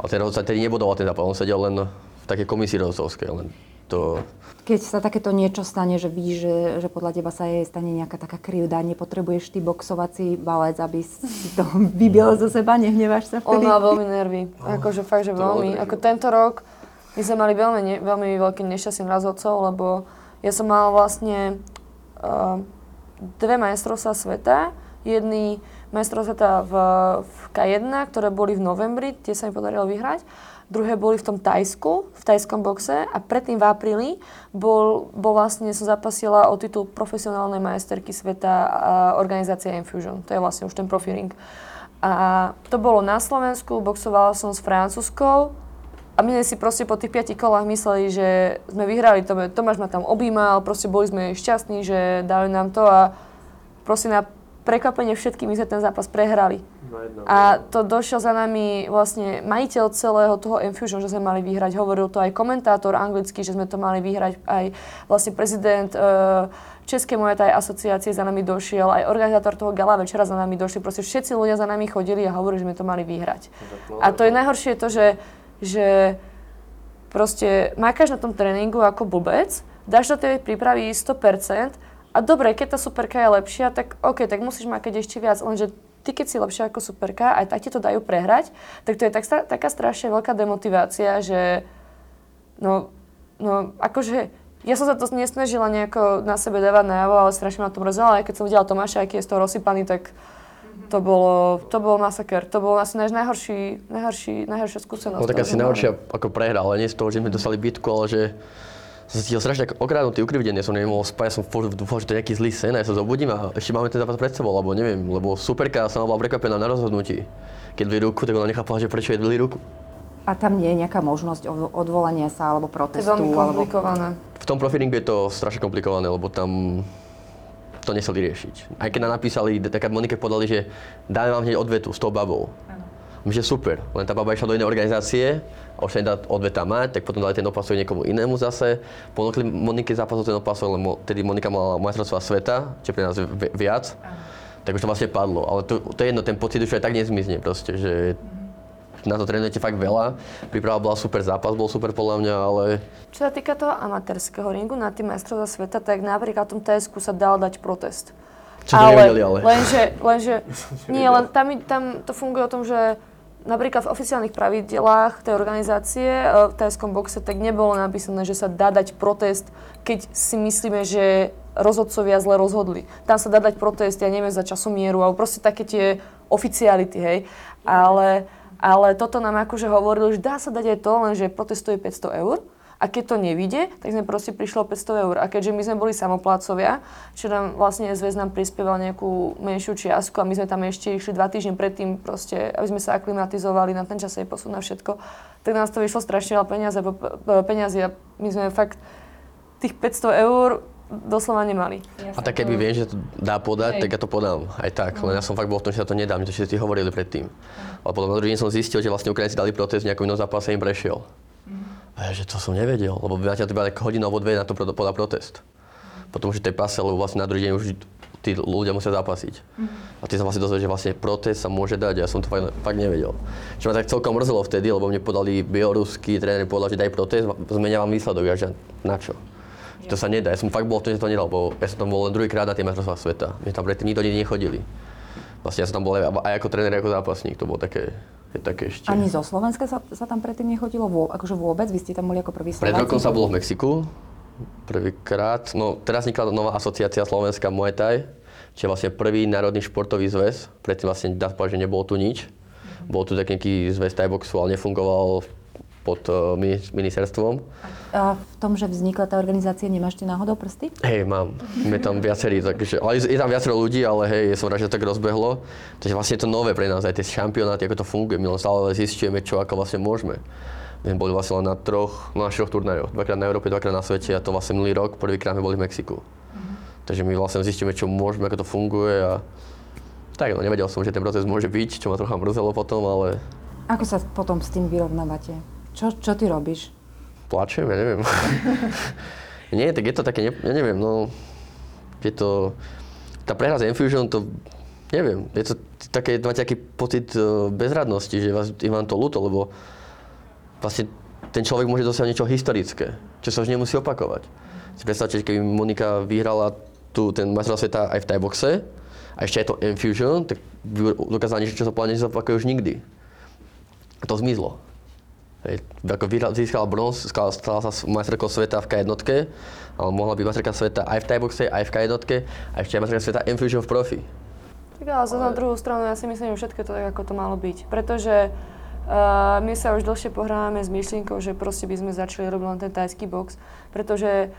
Ale ten rozhodca tedy nebodoval ten zápas, on sedel len v takej komisii rozhodcovskej. Len to... Keď sa takéto niečo stane, že víš, že, že podľa teba sa jej stane nejaká taká krivda, nepotrebuješ ty boxovací balec, aby si to vybil zo seba, nehneváš sa On vtedy? má veľmi nervy. Akože fakt, že veľmi. Ako tento rok my sme mali veľmi, ne, veľmi veľký nešťastný rozhodcov, lebo ja som mala vlastne uh, dve majstrovstvá sveta. Jedný majstrovstvá sveta v, v K1, ktoré boli v novembri, tie sa mi podarilo vyhrať. Druhé boli v tom Tajsku, v tajskom boxe a predtým v apríli bol, bol vlastne, som zapasila o titul profesionálnej majsterky sveta a organizácia Infusion. To je vlastne už ten profiring. A to bolo na Slovensku, boxovala som s francúzskou a my si proste po tých piatich kolách mysleli, že sme vyhrali, Tomáš ma tam objímal, proste boli sme šťastní, že dali nám to a proste na prekvapenie všetkými sme ten zápas prehrali. A to došiel za nami vlastne majiteľ celého toho Infusion, že sme mali vyhrať. Hovoril to aj komentátor anglicky, že sme to mali vyhrať. Aj vlastne prezident uh, Českej Muay Thai asociácie za nami došiel, aj organizátor toho gala večera za nami došli. Proste všetci ľudia za nami chodili a hovorili, že sme to mali vyhrať. A to je najhoršie to, že, že proste makáš na tom tréningu ako blbec, dáš do tej prípravy 100%, a dobre, keď tá superka je lepšia, tak OK, tak musíš makať ešte viac, lenže ty keď si lepšia ako superka, aj tak ti to dajú prehrať, tak to je tak, taká strašne veľká demotivácia, že no, no akože ja som sa to nesnažila nejako na sebe dávať najavo, ale strašne ma to mrzelo, aj keď som videla Tomáša, aký je z toho rozsypaný, tak to bolo, to bol masaker. To bol asi náš najhorší, najhorší, najhoršia skúsenosť. No tak asi najhoršia ako prehra, ale nie z toho, že sme dostali bitku, ale že som cítil strašne tak okradnutý, ukrivdený, som nemohol spať, ja som dúfal, že to je nejaký zlý sen a ja sa zobudím a ešte máme ten zápas pred sebou, lebo neviem, lebo superka sama bola prekvapená na rozhodnutí. Keď dvili ruku, tak ona nechápala, že prečo je dvili ruku. A tam nie je nejaká možnosť odvolania sa alebo protestu? To je veľmi komplikované. Alebo... V tom profilingu je to strašne komplikované, lebo tam to neseli riešiť. Aj keď nám napísali, taká Monike podali, že dáme vám hneď odvetu s tou babou. Ano. Že super, len tá baba išla do inej organizácie a už nedá odveta mať, tak potom dali ten opasok niekomu inému zase. Ponúkli Monike zápasov ten opasok, lebo tedy Monika mala majstrovstvá sveta, čo pre nás viac. Tak už to vlastne padlo. Ale to, to je jedno, ten pocit už aj tak nezmizne proste, že na to trénujete fakt veľa. Príprava bola super, zápas bol super podľa mňa, ale... Čo sa týka toho amatérskeho ringu na tým majstrovstvá sveta, tak napríklad v tom TSK sa dal dať protest. Čo ale, ale. Lenže, lenže nie, len tam, tam to funguje o tom, že napríklad v oficiálnych pravidelách tej organizácie e, v tajskom boxe tak nebolo napísané, že sa dá dať protest, keď si myslíme, že rozhodcovia zle rozhodli. Tam sa dá dať protest, ja neviem, za časomieru, alebo proste také tie oficiality, hej. Ale, ale toto nám akože hovorili, že dá sa dať aj to, lenže protestuje 500 eur a keď to nevíde, tak sme proste prišli o 500 eur. A keďže my sme boli samoplácovia, čo nám vlastne zväz nám prispieval nejakú menšiu čiastku a my sme tam ešte išli dva týždne predtým proste, aby sme sa aklimatizovali na ten časový posun na všetko, tak nás to vyšlo strašne veľa peniaze, peniazy a my sme fakt tých 500 eur doslova nemali. Ja a tak keby to... viem, že to dá podať, Hej. tak ja to podám aj tak. No. Len ja som fakt bol v tom, že sa to nedá, mi to všetci hovorili predtým. Ale potom na druhý deň som zistil, že vlastne Ukrajinci dali protest v nejakom inom zápase im prešiel. A ja, že to som nevedel, lebo to iba hodinu alebo dve na to podať protest. Potom už tej pase, lebo vlastne na druhý deň už tí ľudia musia zápasiť. Mm-hmm. A ty som vlastne dozvedel, že vlastne protest sa môže dať ja som to fakt, fakt nevedel. Čo ma tak celkom mrzelo vtedy, lebo mne podali bieloruský tréner, povedal, že daj protest, zmenia vám výsledok. Ja že na čo? Že to sa nedá. Ja som fakt bol v tom, že to nedal, lebo ja som tam bol len druhýkrát na tie majstrovstvá sveta. My tam predtým nikto nikdy nechodili. Vlastne ja som tam bol aj, aj ako tréner, aj ako zápasník. To bolo také je také ešte. Ani zo Slovenska sa, sa tam predtým nechodilo vo, akože vôbec? Vy ste tam boli ako prvý Slováci? Pred rokom sa bolo v Mexiku, prvýkrát. No teraz vznikla nová asociácia Slovenská Muay Thai, čo je vlastne prvý národný športový zväz. Predtým vlastne dá povedať, že nebolo tu nič. Bol tu taký zväz Thai boxu, ale nefungoval pod uh, ministerstvom. A v tom, že vznikla tá organizácia, nemáš ty náhodou prsty? Hej, mám. Je tam viacerí, takže, ale je tam viacero ľudí, ale hej, som rád, že to tak rozbehlo. Takže vlastne je to nové pre nás, aj tie šampionáty, ako to funguje. My len stále zistujeme, čo ako vlastne môžeme. My sme boli vlastne len na troch, no na štyroch turnajoch. Dvakrát na Európe, dvakrát na svete a to vlastne minulý rok, prvýkrát sme boli v Mexiku. Uh-huh. Takže my vlastne zistíme, čo môžeme, ako to funguje a tak, no nevedel som, že ten proces môže byť, čo ma trocha mrzelo potom, ale... Ako sa potom s tým vyrovnávate? Čo, čo ty robíš? Plačem, ja neviem. Nie, tak je to také, ja neviem, no, je to, tá prehra z Infusion, to, neviem, je to také, máte taký pocit e, bezradnosti, že vás, je vám to ľúto, lebo vlastne ten človek môže dosiahnuť niečo historické, čo sa už nemusí opakovať. Si predstavte, keby Monika vyhrala tu ten majstrov sveta aj v Thai boxe, a ešte je to Infusion, tak dokázala niečo, čo sa plne nezopakuje už nikdy. A to zmizlo. Hej, ako získala bronz, stala, sa majsterkou sveta v K1, ale mohla byť majsterka sveta aj v Thai boxe, aj v K1 a ešte aj majsterka sveta Infusion v profi. Tak ale zase na druhú stranu ja si myslím, že všetko to tak, ako to malo byť. Pretože uh, my sa už dlhšie pohrávame s myšlienkou, že proste by sme začali robiť len ten tajský box, pretože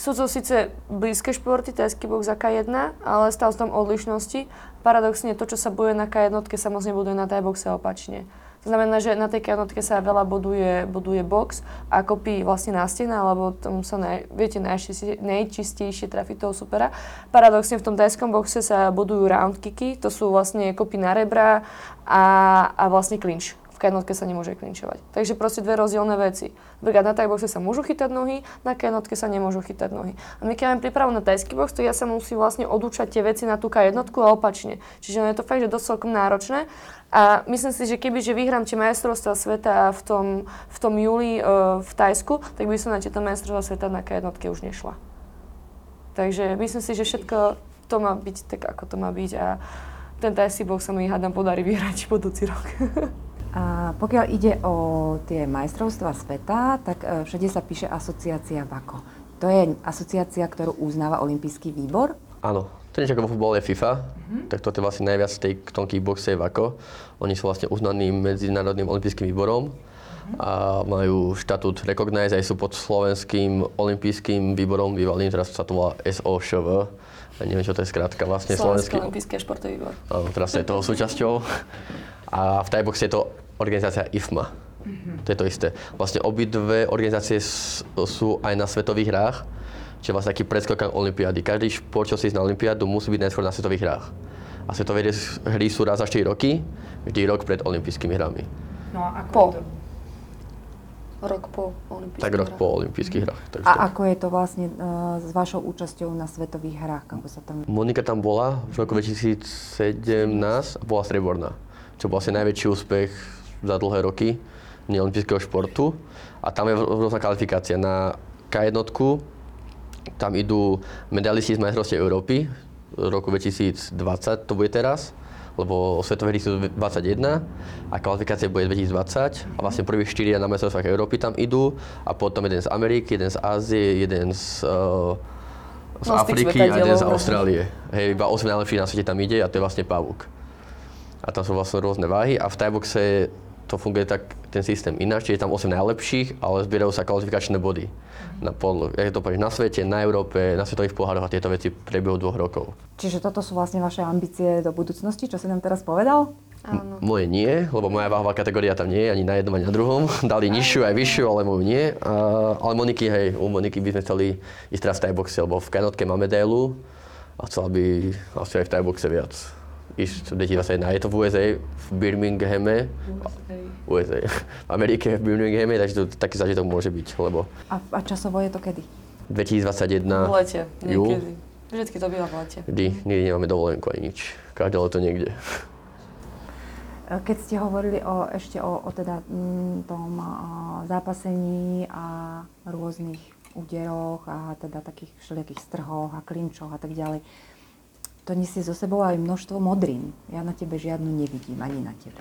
sú to síce blízke športy, tajský box a K1, ale stále sú tam odlišnosti. Paradoxne to, čo sa bude na K1, sa moc nebuduje na Thai boxe opačne. To znamená, že na tej jednotke sa veľa boduje, boduje box a kopí vlastne na stena, alebo tam sa, naj, viete, najčistejšie, najčistejšie trafi toho supera. Paradoxne v tom tajskom boxe sa bodujú round kicky, to sú vlastne kopy na rebra a, a vlastne clinch jednotke sa nemôže klinčovať. Takže proste dve rozdielne veci. Napríklad na Thai boxe sa môžu chytať nohy, na jednotke sa nemôžu chytať nohy. A my keď máme prípravu na tajský box, to ja sa musím vlastne odúčať tie veci na tú jednotku a opačne. Čiže je to fakt, že dosť náročné. A myslím si, že keby že vyhrám tie majstrovstvá sveta v tom, v tom júli uh, v Tajsku, tak by som na tieto majstrovstvá sveta na jednotke už nešla. Takže myslím si, že všetko to má byť tak, ako to má byť a ten tajský box sa mi hádam podarí vyhrať budúci rok. A pokiaľ ide o tie majstrovstvá sveta, tak e, všade sa píše asociácia VAKO. To je asociácia, ktorú uznáva Olympijský výbor? Áno. To niečo ako vo futbole je FIFA, mm-hmm. tak toto je vlastne najviac v tej v tom kickboxe je VAKO. Oni sú vlastne uznaní Medzinárodným olympijským výborom mm-hmm. a majú štatút Recognize, aj sú pod slovenským olympijským výborom bývalým, teraz sa to volá SOŠV. Ja neviem, čo to je skrátka vlastne slovenský. Slovenský olympijský športový výbor. Áno, teraz je toho súčasťou. A v Thaiboxe je to organizácia IFMA. Mm-hmm. To je to isté. Vlastne obidve organizácie sú aj na svetových hrách, čiže vlastne taký predskok Olympiády. Každý šport, čo si ísť na Olympiádu, musí byť najskôr na svetových hrách. A svetové hry sú raz za 4 roky, vždy rok pred olympijskými hrami. No a ako po. Je to? Rok po olympijských Tak rok hrách. po olympijských hrách. Takže a to... ako je to vlastne uh, s vašou účasťou na svetových hrách? Ako sa tam... Monika tam bola v roku 2017 a bola streborná, čo bol asi najväčší úspech za dlhé roky neolimpijského športu. A tam je rôzna kvalifikácia. Na K1 tam idú medalisti z majstrovstiev Európy roku 2020, to bude teraz, lebo svetové hry sú 21 a kvalifikácia bude 2020 a vlastne prvých 4 na majstrovstvách Európy tam idú a potom jeden z Ameriky, jeden z Ázie, jeden z, uh, z no, Afriky a jeden z Austrálie. Hej, iba 8 najlepších na svete tam ide a to je vlastne pavúk. A tam sú vlastne rôzne váhy a v Thaiboxe to funguje tak, ten systém ináč, je tam 8 najlepších, ale zbierajú sa kvalifikačné body. Na, podľa, je to na svete, na Európe, na svetových pohároch a tieto veci prebiehu dvoch rokov. Čiže toto sú vlastne vaše ambície do budúcnosti, čo si nám teraz povedal? Áno. Moje nie, lebo moja váhová kategória tam nie je ani na jednom, ani na druhom. Dali nižšiu aj vyššiu, ale moju nie. A, ale Moniky, hej, u Moniky by sme chceli ísť teraz v tajboxe, lebo v kanotke máme délu a chcela by asi aj v tajboxe viac ísť 2021. Je to v USA, v Birminghame. USA. V Amerike, v Birminghame, takže to taký zážitok môže byť, lebo... A, a časovo je to kedy? 2021. V lete, niekedy. Vždycky to býva v lete. Vždy, nikdy nemáme dovolenku ani nič. Každé leto niekde. Keď ste hovorili o, ešte o, o teda m, mm, tom o, zápasení a rôznych úderoch a teda takých všelijakých strhoch a klinčoch a tak ďalej, to nesie zo sebou aj množstvo modrín. Ja na tebe žiadnu nevidím, ani na tebe.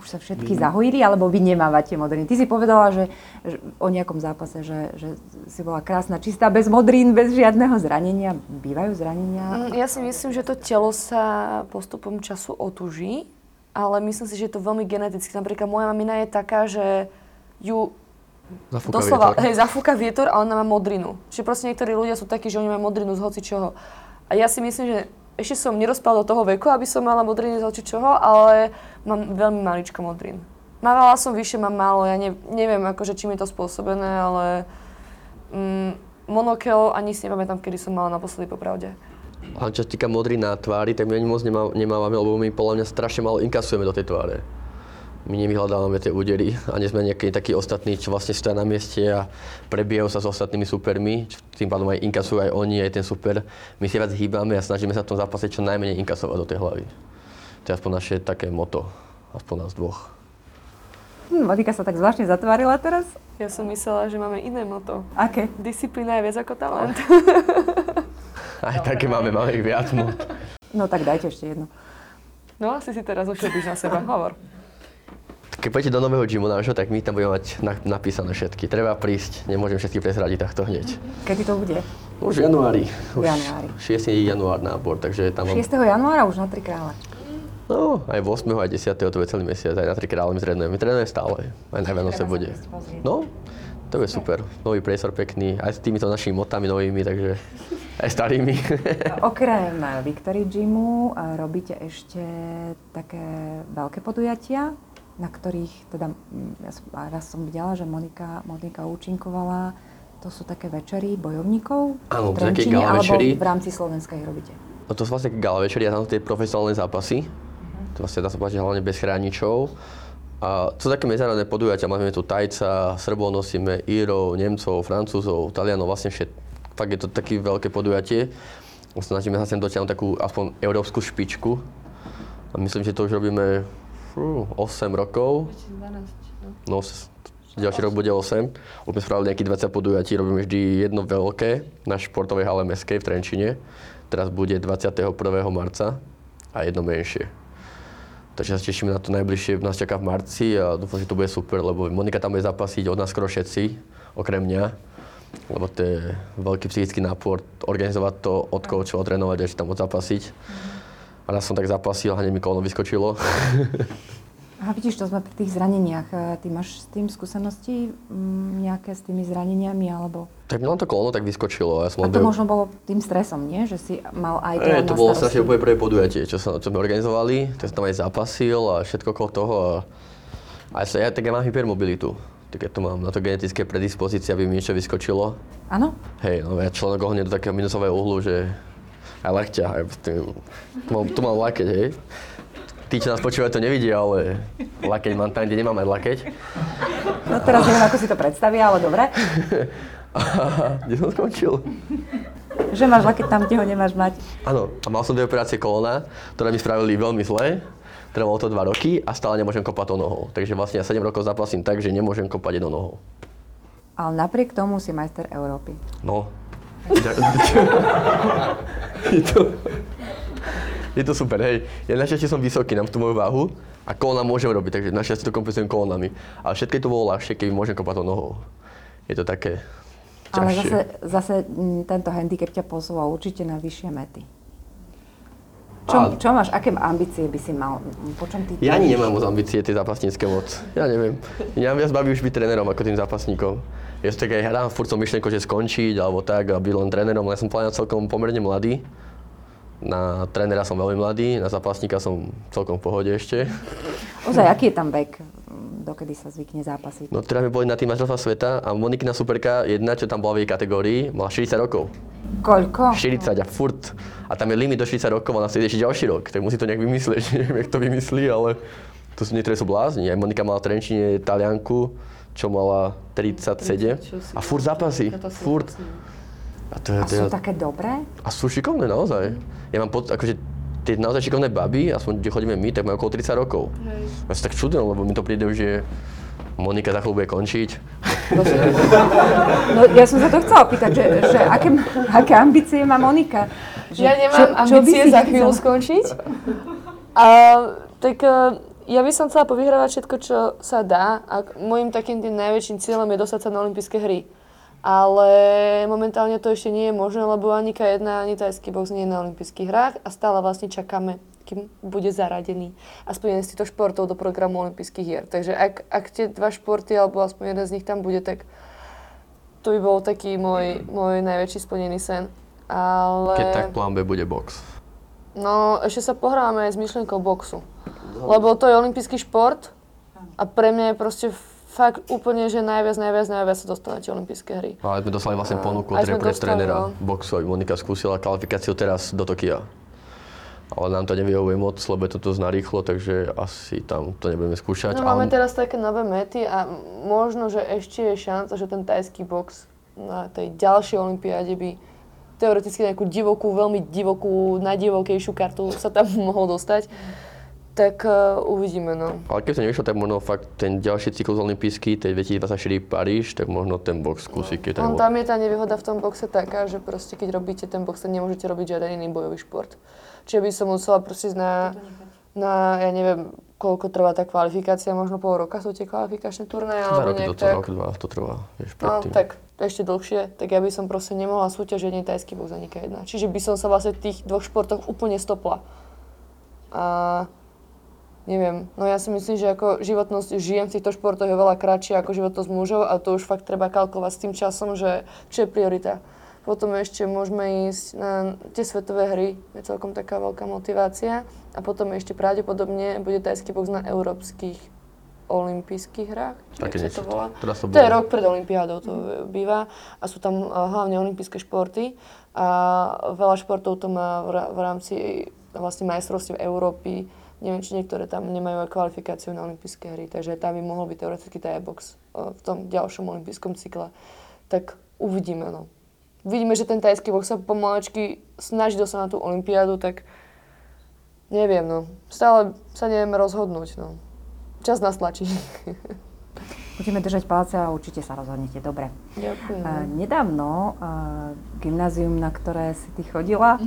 Už sa všetky mm. zahojili, alebo vy nemávate modrín? Ty si povedala, že, že o nejakom zápase, že, že si bola krásna, čistá, bez modrín, bez žiadneho zranenia. Bývajú zranenia? Mm, ja si myslím, že to telo sa postupom času otuží, ale myslím si, že je to veľmi geneticky. Napríklad moja mamina je taká, že ju Zafúka doslova, vietor. hej, zafúka vietor a ona má modrinu. Čiže proste niektorí ľudia sú takí, že oni majú modrinu z hoci čoho. A ja si myslím, že ešte som nerozpala do toho veku, aby som mala modriny z oči čoho, ale mám veľmi maličko modrín. Mávala som vyššie, mám málo, ja ne, neviem akože čím je to spôsobené, ale mm, monokel ani si nepamätám, kedy som mala naposledy popravde. A čo sa týka modrí na tvári, tak my ani moc nemá, nemávame, lebo my podľa mňa strašne malo inkasujeme do tej tváre my nevyhľadávame tie údery a nie sme nejakí takí ostatní, čo vlastne stoja na mieste a prebiehajú sa s ostatnými supermi. Tým pádom aj inkasujú aj oni, aj ten super. My si viac hýbame a snažíme sa v tom zápase čo najmenej inkasovať do tej hlavy. To je aspoň naše také moto, aspoň nás dvoch. Hm, Monika sa tak zvláštne zatvárila teraz. Ja som myslela, že máme iné moto. Aké? Disciplína je viac ako talent. Aj také máme, máme ich viac mot. No tak dajte ešte jednu. No asi si teraz ušetríš na seba. Hovor. Keď pôjdete do nového gymu nášho, tak my tam budeme mať na, napísané všetky. Treba prísť, nemôžem všetky prezradiť takto hneď. Kedy to bude? Už v januári. V januári. 6. január nábor, takže tam 6. januára už na tri krále. No, aj 8. aj 10. to je celý mesiac, aj na tri krále my trénujeme. My trénujeme stále, aj na Vianoce bude. No, to je super. Nový priestor pekný, aj s týmito našimi motami novými, takže aj starými. Okrem Victory Gymu robíte ešte také veľké podujatia na ktorých, teda mm, ja raz som videla, že Monika, Monika účinkovala, to sú také večery bojovníkov Áno, v gala alebo večery. v rámci Slovenska ich robíte. No to sú vlastne gala večery a tam tie profesionálne zápasy. To vlastne dá sa že hlavne bez chráničov. A to sú také medzinárodné podujatia, máme tu Tajca, Srbov nosíme, Írov, Nemcov, Francúzov, Talianov, vlastne všet. Fakt je to také veľké podujatie. Snažíme sa sem dotiahnuť takú aspoň európsku špičku. A myslím, že to už robíme fú, 8 rokov. 2012, No, s- ďalší rok bude 8. Už sme spravili nejakých 20 podujatí, robíme vždy jedno veľké na športovej hale Meskej v Trenčine. Teraz bude 21. marca a jedno menšie. Takže sa tešíme na to najbližšie, nás čaká v marci a dúfam, že to bude super, lebo Monika tam bude zapasiť od nás skoro všetci, okrem mňa. Lebo to je veľký psychický nápor organizovať to, odkoučovať, trénovať a ešte tam odzapasiť. A raz som tak zapasil a hneď mi kolno vyskočilo. A vidíš, to sme pri tých zraneniach. E, Ty máš s tým skúsenosti mm, nejaké s tými zraneniami, alebo... tak mi len to kolno tak vyskočilo. Ja som A to behol- možno bolo tým stresom, nie? Že si mal aj to Ej, na to bolo strašne úplne prvé podujatie, čo, sa, čo sme organizovali, tak som tam aj zapasil a všetko okolo toho. A, a ja, tak ja mám hypermobilitu. Tak ja to mám na to genetické predispozície, aby mi niečo vyskočilo. Áno? Hej, no ja členok ohne do takého minusového uhlu, že aj lakťa, aj tým, tu mám, tu mám lakeť, hej. Tí, čo nás počúvajú, to nevidia, ale lakeť mám tam, kde nemám aj lakeť. No teraz neviem, ako si to predstavia, ale dobre. kde som skončil? Že máš lakeť tam, kde ho nemáš mať. Áno, a mal som dve operácie kolona, ktoré mi spravili veľmi zle. Trvalo to 2 roky a stále nemôžem kopať to nohou. Takže vlastne ja 7 rokov zapasím tak, že nemôžem kopať jednou nohou. Ale napriek tomu si majster Európy. No. je, to, je to super, hej. Ja našťastie som vysoký, mám tú moju váhu a kolona môžem robiť, takže našťastie to kompenzujem kolonami. Ale všetko to bolo ľahšie, keby môžem kopať to nohou. Je to také Ale ťažšie. zase, zase mm, tento handicap ťa posúva určite na vyššie mety. Čo, A- čo máš, aké ambície by si mal? Po čom ty Ja ani nemám moc ambície tie zápasnícke moc. Ja neviem. Mňa viac baví už byť trénerom ako tým zápasníkom. Ja som tak aj hrám furt som myšlenko, že skončiť alebo tak a byť len trénerom. Ja som plánoval celkom pomerne mladý. Na trénera som veľmi mladý, na zápasníka som celkom v pohode ešte. Ozaj, aký je tam vek, dokedy sa zvykne zápasiť? No teraz sme boli na tým majstrovstvá sveta a Monikina superka, jedna, čo tam bola v jej kategórii, mala 40 rokov. Koľko? 40 a furt. A tam je limit do 40 rokov ona chce ešte ďalší rok. Tak musí to nejak vymyslieť. Neviem, jak to vymyslí, ale to sú niektoré sú blázni. Aj Monika mala v Trenčine Talianku, čo mala 37 a furt zápasí. Furt. A, to je, A je, sú také dobré? a sú šikovné naozaj. Ja mám pocit, akože tie naozaj šikovné baby, aspoň kde chodíme my, tak majú okolo 30 rokov. Ja sa tak čudujem, lebo mi to príde už, že Monika za chvíľu bude končiť. No ja som sa to chcela opýtať, že, že aké, aké ambície má Monika? Že, Ja nemám by ambície za chvíľu chcela? skončiť. A, tak e, ja by som chcela povyhrávať všetko, čo sa dá. A môjim takým tým najväčším cieľom je dostať sa na olympijské hry. Ale momentálne to ešte nie je možné, lebo ani K1, ani tajský box nie je na olympijských hrách a stále vlastne čakáme, kým bude zaradený aspoň jeden z týchto športov do programu olympijských hier. Takže ak, ak tie dva športy, alebo aspoň jeden z nich tam bude, tak to by bol taký môj, môj najväčší splnený sen. Ale... Keď tak plán B bude box. No, ešte sa pohrávame aj s myšlienkou boxu. Lebo to je olimpijský šport a pre mňa je proste fakt úplne, že najviac, najviac, najviac sa dostanete olympijské hry. Ale sme dostali vlastne ponuku Aj tre- sme pre dostali, trénera no. boxu, aby Monika skúsila kvalifikáciu teraz do Tokia. Ale nám to nevyhovuje moc, lebo je to dosť narýchlo, takže asi tam to nebudeme skúšať. No máme ale... teraz také nové mety a možno, že ešte je šanca, že ten tajský box na tej ďalšej olympiáde by teoreticky nejakú divokú, veľmi divokú, najdivokejšiu kartu sa tam mohol dostať. Tak uh, uvidíme, no. Ale keď to nevyšlo, tak možno fakt ten ďalší cyklus olimpijský, tej 2024 Paríž, tak možno ten box skúsi, keď ten On tam je tá nevýhoda v tom boxe taká, že proste keď robíte ten box, tak nemôžete robiť žiaden iný bojový šport. Čiže by som musela proste na, na, ja neviem, koľko trvá tá kvalifikácia, možno pol roka sú tie kvalifikačné turnaje, alebo roky nejak to, tak. rok, dva to trvá, vieš, No, tak ešte dlhšie, tak ja by som proste nemohla súťažiť ani tajský box, ani K1. Čiže by som sa vlastne v tých dvoch športoch úplne stopla. A neviem, no ja si myslím, že ako životnosť žijem v týchto športoch je veľa kratšia ako životnosť mužov a to už fakt treba kalkovať s tým časom, že čo je priorita. Potom ešte môžeme ísť na tie svetové hry, je celkom taká veľká motivácia. A potom ešte pravdepodobne bude tajský box na európskych olympijských hrách, Také sa to volá. Teraz to to je rok pred olympiádou to býva a sú tam uh, hlavne olympijské športy a veľa športov to má v, rámci vlastne majstrovstiev Európy. Neviem, či niektoré tam nemajú aj kvalifikáciu na olympijské hry, takže tam by mohol byť teoreticky Thai box uh, v tom ďalšom olympijskom cykle. Tak uvidíme, no. Vidíme, že ten tajský box sa pomalečky snaží dostať na tú olympiádu, tak neviem, no. Stále sa nevieme rozhodnúť, no. Čas nás tlačí. Budeme držať palce a určite sa rozhodnete. Dobre. Ďakujem. Uh, nedávno uh, gymnázium, na ktoré si ty chodila,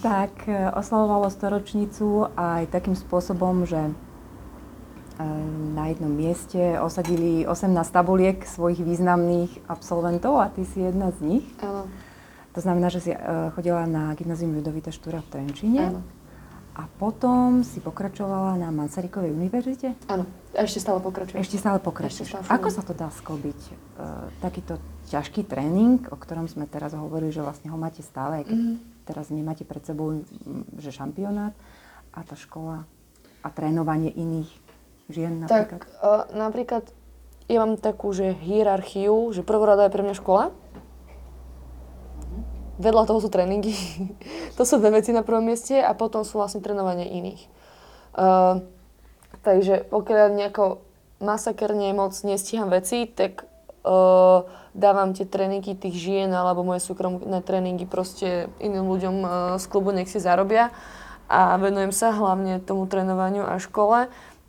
tak uh, oslavovalo storočnicu aj takým spôsobom, že na jednom mieste osadili 18 tabuliek svojich významných absolventov a ty si jedna z nich. Áno, To znamená, že si uh, chodila na gymnázium Ľudovita Štúra v Trenčíne áno. a potom si pokračovala na Masarykovej univerzite. Áno, ešte stále pokračujem. Ešte stále pokračuješ. Ešte stále Ako sa to dá sklbiť? Uh, takýto ťažký tréning, o ktorom sme teraz hovorili, že vlastne ho máte stále, aj keď Mhm. teraz nemáte pred sebou mm, že šampionát a tá škola a trénovanie iných žien napríklad. Tak uh, napríklad ja mám takú, že hierarchiu, že prvorada je pre mňa škola. Vedľa toho sú tréningy. to sú dve veci na prvom mieste a potom sú vlastne trénovanie iných. Uh, takže pokiaľ ja nejako masakerne moc nestíham veci, tak uh, dávam tie tréningy tých žien alebo moje súkromné tréningy proste iným ľuďom uh, z klubu, nech si zarobia a venujem sa hlavne tomu trénovaniu a škole.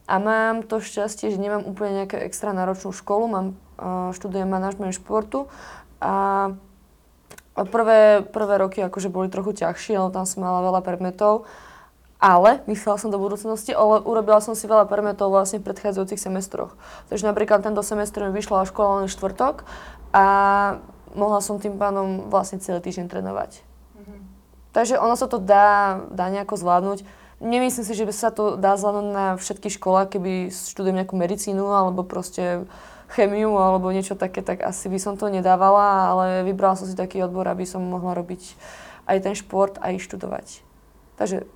A mám to šťastie, že nemám úplne nejakú extra náročnú školu, mám, uh, študujem manažment športu a prvé, prvé roky akože boli trochu ťažšie, lebo tam som mala veľa predmetov. Ale myslela som do budúcnosti, ale urobila som si veľa predmetov vlastne v predchádzajúcich semestroch. Takže napríklad tento semestr mi vyšla škola len štvrtok a mohla som tým pádom vlastne celý týždeň trénovať. Takže ono sa to dá, dá nejako zvládnuť. Nemyslím si, že by sa to dá zvládnuť na všetkých školách, keby študujem nejakú medicínu alebo proste chemiu alebo niečo také, tak asi by som to nedávala, ale vybrala som si taký odbor, aby som mohla robiť aj ten šport, aj študovať. Takže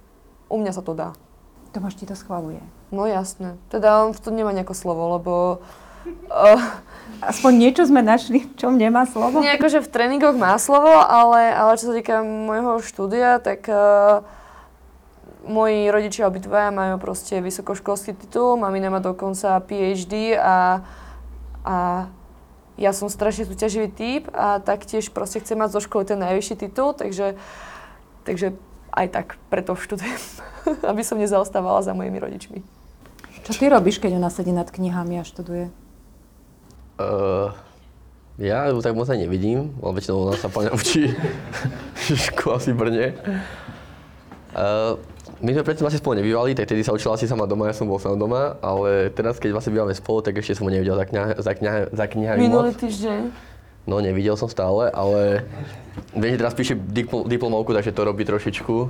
u mňa sa to dá. Tomáš ti to schvaluje. No jasné. Teda on v tom nemá nejaké slovo, lebo uh, Aspoň niečo sme našli, v čom nemá slovo. Nie, akože v tréningoch má slovo, ale, ale čo sa týka môjho štúdia, tak uh, moji rodičia obidvaja majú proste vysokoškolský titul, mamina má dokonca PhD a, a ja som strašne súťaživý typ a taktiež proste chcem mať zo školy ten najvyšší titul, takže, takže aj tak preto študujem, aby som nezaostávala za mojimi rodičmi. Čo ty robíš, keď ona sedí nad knihami a študuje? Uh, ja ju tak moc aj nevidím, ale väčšinou ona sa plne učí v škole v Brne. Uh, my sme predtým asi spolu nebývali, tak tedy sa učila asi sama doma, ja som bol sám doma, ale teraz, keď vlastne bývame spolu, tak ešte som ho nevidel za, kniha, za, kniha, za knihami Minulý moc. týždeň. No, nevidel som stále, ale viem, že teraz píše dipl- diplomovku, takže to robí trošičku.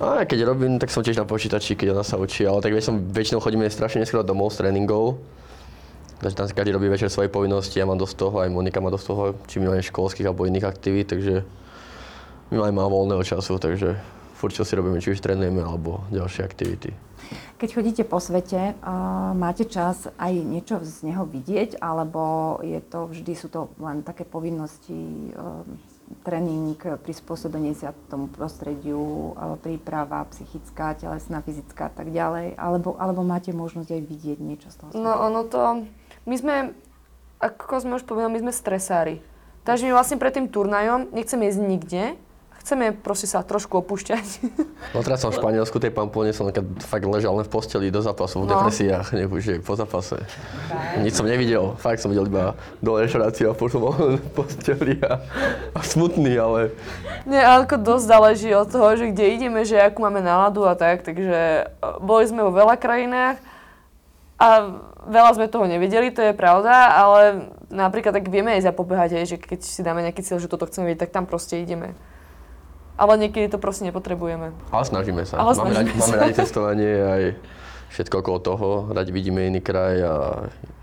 A keď robím, tak som tiež na počítači, keď ona sa učí, ale tak väčšinou, väčšinou chodíme strašne neskoro domov z tréningov. Takže tam si každý robí večer svoje povinnosti, ja mám dosť toho, aj Monika má dosť toho, či máme školských alebo iných aktivít, takže my máme málo voľného času, takže furt čo si robíme, či už trénujeme alebo ďalšie aktivity. Keď chodíte po svete, uh, máte čas aj niečo z neho vidieť, alebo je to vždy, sú to len také povinnosti, um, tréning, prispôsobenie sa tomu prostrediu, uh, príprava psychická, telesná, fyzická a tak ďalej, alebo, alebo máte možnosť aj vidieť niečo z toho sveta? No ono to, my sme, ako sme už povedali, my sme stresári. Takže my vlastne pred tým turnajom nechceme ísť nikde, chceme proste sa trošku opúšťať. No teraz som v Španielsku, tej Pamplone som fakt ležal len v posteli do zápasu, v No. depresiách, nebude po zápase. Nič som nevidel, fakt som videl iba do reštaurácie a potom len v posteli a, a smutný, ale Nie, ale ako dosť záleží od toho, že kde ideme, že akú máme náladu a tak, takže e, boli sme vo veľa krajinách a veľa sme toho nevedeli, to je pravda, ale napríklad tak vieme aj zapobehať, aj, že keď si dáme nejaký cieľ, že toto chceme vidieť, tak tam proste ideme. Ale niekedy to proste nepotrebujeme. Ale snažíme sa. Ale máme, snažíme radi, sa. máme radi cestovanie aj všetko okolo toho. Radi vidíme iný kraj a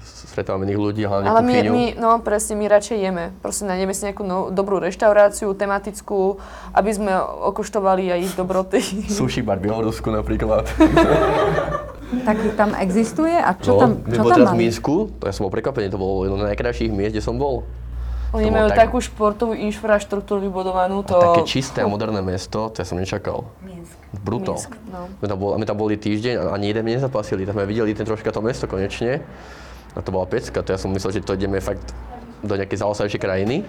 stretávame iných ľudí, hlavne Ale my, my, no presne, my radšej jeme. Proste nájdeme si nejakú no, dobrú reštauráciu, tematickú, aby sme okoštovali aj ich dobroty. Sushi bar v Bielorusku napríklad. taký tam existuje? A čo no, tam, my čo tam teraz v mali? Minsku, to ja som bol prekvapený, to bolo jedno z najkrajších miest, kde som bol. Oni majú tak- takú športovú infraštruktúru vybudovanú, to... A také čisté a moderné mesto, to ja som nečakal. Minsk. Brutál. Minsk, no. My tam, bol, a my tam boli týždeň a ani jeden nezapasili, tak sme videli ten troška to mesto konečne. A to bola pecka, to ja som myslel, že to ideme fakt do nejakej zaostajšej krajiny.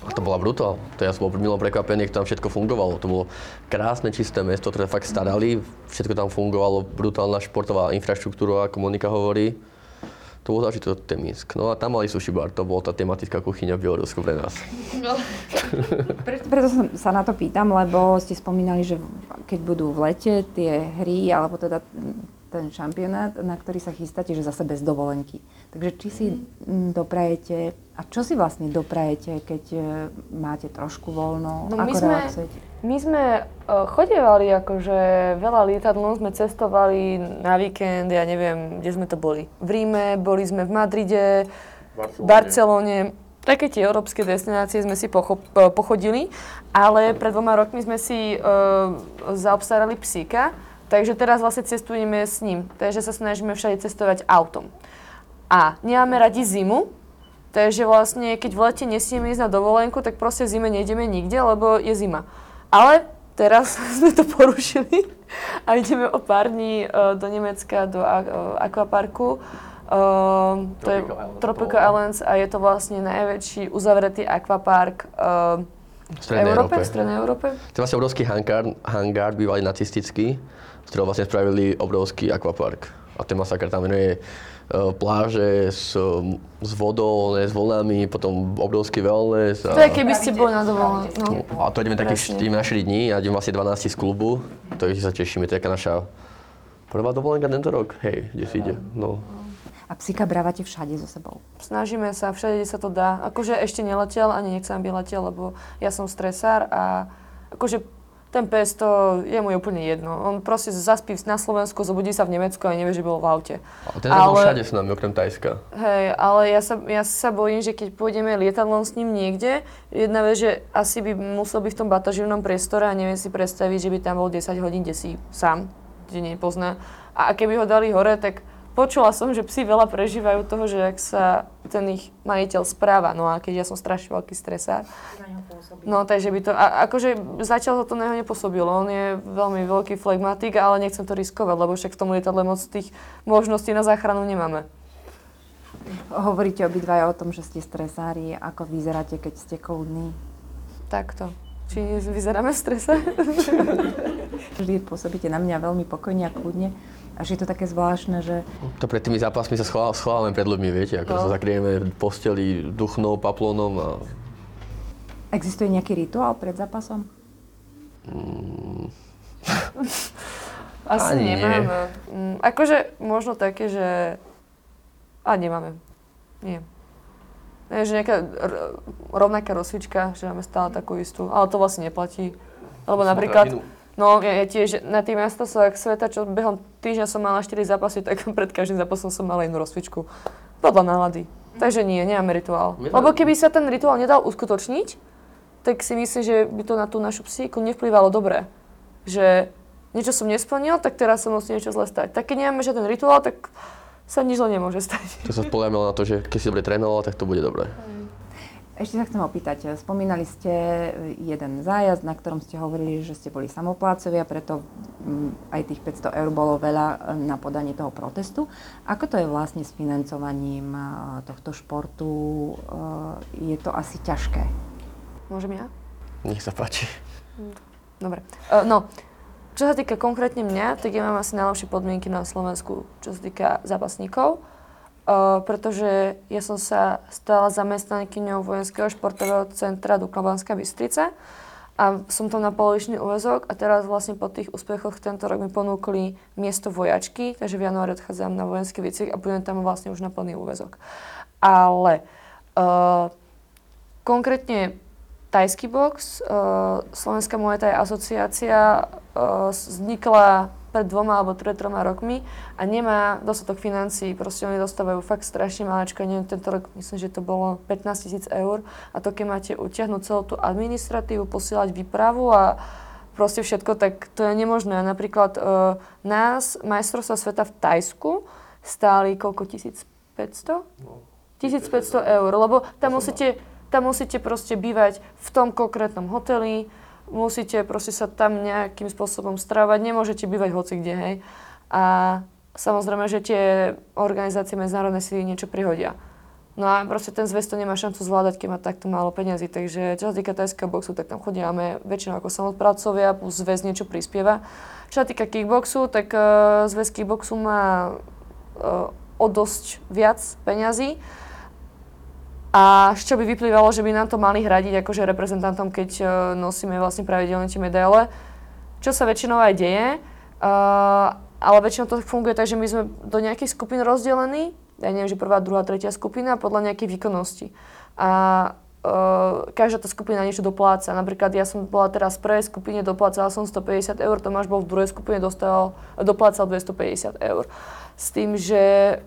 A to bola brutál. To ja som bol milo prekvapený, ako tam všetko fungovalo. To bolo krásne, čisté mesto, ktoré fakt starali, všetko tam fungovalo, brutálna športová infraštruktúra, ako Monika hovorí. To bol zážitok ten Minsk. No a tam mali sushi bar, to bola tá tematická kuchyňa v Bielorusku pre nás. Preto, preto som sa na to pýtam, lebo ste spomínali, že keď budú v lete tie hry, alebo teda ten šampionát, na ktorý sa chystáte, že zase bez dovolenky. Takže či si mm, doprajete, a čo si vlastne doprajete, keď e, máte trošku voľno, No my ako sme- relaxujete? My sme uh, chodievali, akože veľa lietadlom sme cestovali na víkend, ja neviem, kde sme to boli. V Ríme, boli sme v Madride, v Barcelone. Také tie európske destinácie sme si pocho- eh, pochodili, ale pred dvoma rokmi sme si uh, zaobstarali psíka, takže teraz vlastne cestujeme s ním. Takže sa snažíme všade cestovať autom. A nemáme radi zimu, takže vlastne keď v lete nesieme ísť na dovolenku, tak proste v zime nejdeme nikde, lebo je zima. Ale teraz sme to porušili a ideme o pár dní uh, do Nemecka, do uh, akvaparku. Uh, to je Tropical Islands. A je to vlastne najväčší uzavretý akvapark uh, V Strednej Európe, Európe. v Strednej Európe. To je vlastne obrovský hangár, hangár bývalý nacistický, ktorého vlastne spravili obrovský akvapark. A ten masakr tam venuje uh, pláže s, s vodou, ne, s vlnami, potom obrovský wellness. A, To je keby ste boli na dovolenku. No. a to ideme taký Presne. ideme na 4 dní a ideme vlastne 12 z klubu, takže sa tešíme, to je taká naša prvá dovolenka tento rok. Hej, kde si ide. No. A psíka brávate všade so sebou. Snažíme sa, všade, kde sa to dá. Akože ešte neletel, ani nechcem, aby letel, lebo ja som stresár a akože ten pes to je mu úplne jedno. On proste zaspí na Slovensku, zobudí sa v Nemecku a nevie, že bol v aute. A ten ale... bol všade s nami, okrem Tajska. Hej, ale ja sa, ja sa bojím, že keď pôjdeme lietadlom s ním niekde, jedna vec, že asi by musel byť v tom bataživnom priestore a neviem si predstaviť, že by tam bol 10 hodín, kde si sám, kde nepozná. A keby ho dali hore, tak počula som, že psi veľa prežívajú toho, že ak sa ten ich majiteľ správa. No a keď ja som strašne veľký stresár. No, takže by to, a, akože zatiaľ to na neho nepôsobilo. On je veľmi veľký flegmatik, ale nechcem to riskovať, lebo však v tom lietadle moc tých možností na záchranu nemáme. Hovoríte obidvaja o tom, že ste stresári. Ako vyzeráte, keď ste kľudní? Takto. Či vyzeráme v strese? Vždy pôsobíte na mňa veľmi pokojne a kľudne. Až je to také zvláštne, že To pred tými zápasmi sa schová- schovávame pred ľuďmi, viete, ako No. sa zakrieme v posteli duchnou, paplónom a existuje nejaký rituál pred zápasom? Asi Ani nie. nemáme. Mm, akože možno také, že... A nemáme. Nie. Nie, že nejaká rovnaká rozcvička, že máme stále takú istú, ale to vlastne neplatí. Lebo napríklad, no ja, ja tiež na tým majstrovstvách sveta, čo behom týždňa som mala 4 zápasy, tak pred každým zápasom som mala inú rozcvičku. Podľa nálady. Takže nie, nemáme rituál. Lebo keby sa ten rituál nedal uskutočniť, tak si myslím, že by to na tú našu psíku nevplyvalo dobre. Že niečo som nesplnil, tak teraz sa musí niečo zle stať. Tak keď nemáme žiaden rituál, tak sa nič zle nemôže stať. to sa spoliame na to, že keď si dobre trénoval, tak to bude dobré. Ešte sa chcem opýtať, spomínali ste jeden zájazd, na ktorom ste hovorili, že ste boli samoplácovia, preto mm, aj tých 500 eur bolo veľa e, na podanie toho protestu. Ako to je vlastne s financovaním e, tohto športu? Je to asi ťažké. Môžem ja? Nech sa páči. Dobre. Uh, no, čo sa týka konkrétne mňa, tak ja mám asi najlepšie podmienky na Slovensku, čo sa týka zápasníkov. Uh, pretože ja som sa stala zamestnankyňou Vojenského športového centra Dukla Banská Bystrica a som tam na polovičný úvezok a teraz vlastne po tých úspechoch tento rok mi ponúkli miesto vojačky, takže v januári odchádzam na vojenský výcvik a budem tam vlastne už na plný úvezok. Ale uh, konkrétne tajský box, uh, Slovenská Muay Thai asociácia uh, vznikla pred dvoma alebo pred troma rokmi a nemá dostatok financií. Proste oni dostávajú fakt strašne maláčko. Neviem, tento rok myslím, že to bolo 15 tisíc eur. A to keď máte utiahnuť celú tú administratívu, posielať výpravu a proste všetko, tak to je nemožné. Napríklad uh, nás majstrovstva sveta v Tajsku stáli koľko? 1500? 1500 eur, lebo tam musíte, tam musíte proste bývať v tom konkrétnom hoteli, musíte proste sa tam nejakým spôsobom stravať, nemôžete bývať hoci kde, hej. A samozrejme, že tie organizácie medzinárodné si niečo prihodia. No a proste ten zväz to nemá šancu zvládať, keď má takto málo peňazí. Takže čo sa týka tajského boxu, tak tam chodíme väčšinou ako samotpracovia, plus zväz niečo prispieva. Čo sa týka kickboxu, tak uh, zväz kickboxu má uh, o dosť viac peňazí. A čo by vyplývalo, že by nám to mali hradiť akože reprezentantom, keď uh, nosíme vlastne pravidelne tie medaile. Čo sa väčšinou aj deje. Uh, ale väčšinou to funguje tak, že my sme do nejakých skupín rozdelení, ja neviem, že prvá, druhá, tretia skupina podľa nejakej výkonnosti. A uh, každá tá skupina niečo dopláca. Napríklad ja som bola teraz v prvej skupine, doplácala som 150 eur, Tomáš bol v druhej skupine, dostal, doplácal 250 eur. S tým, že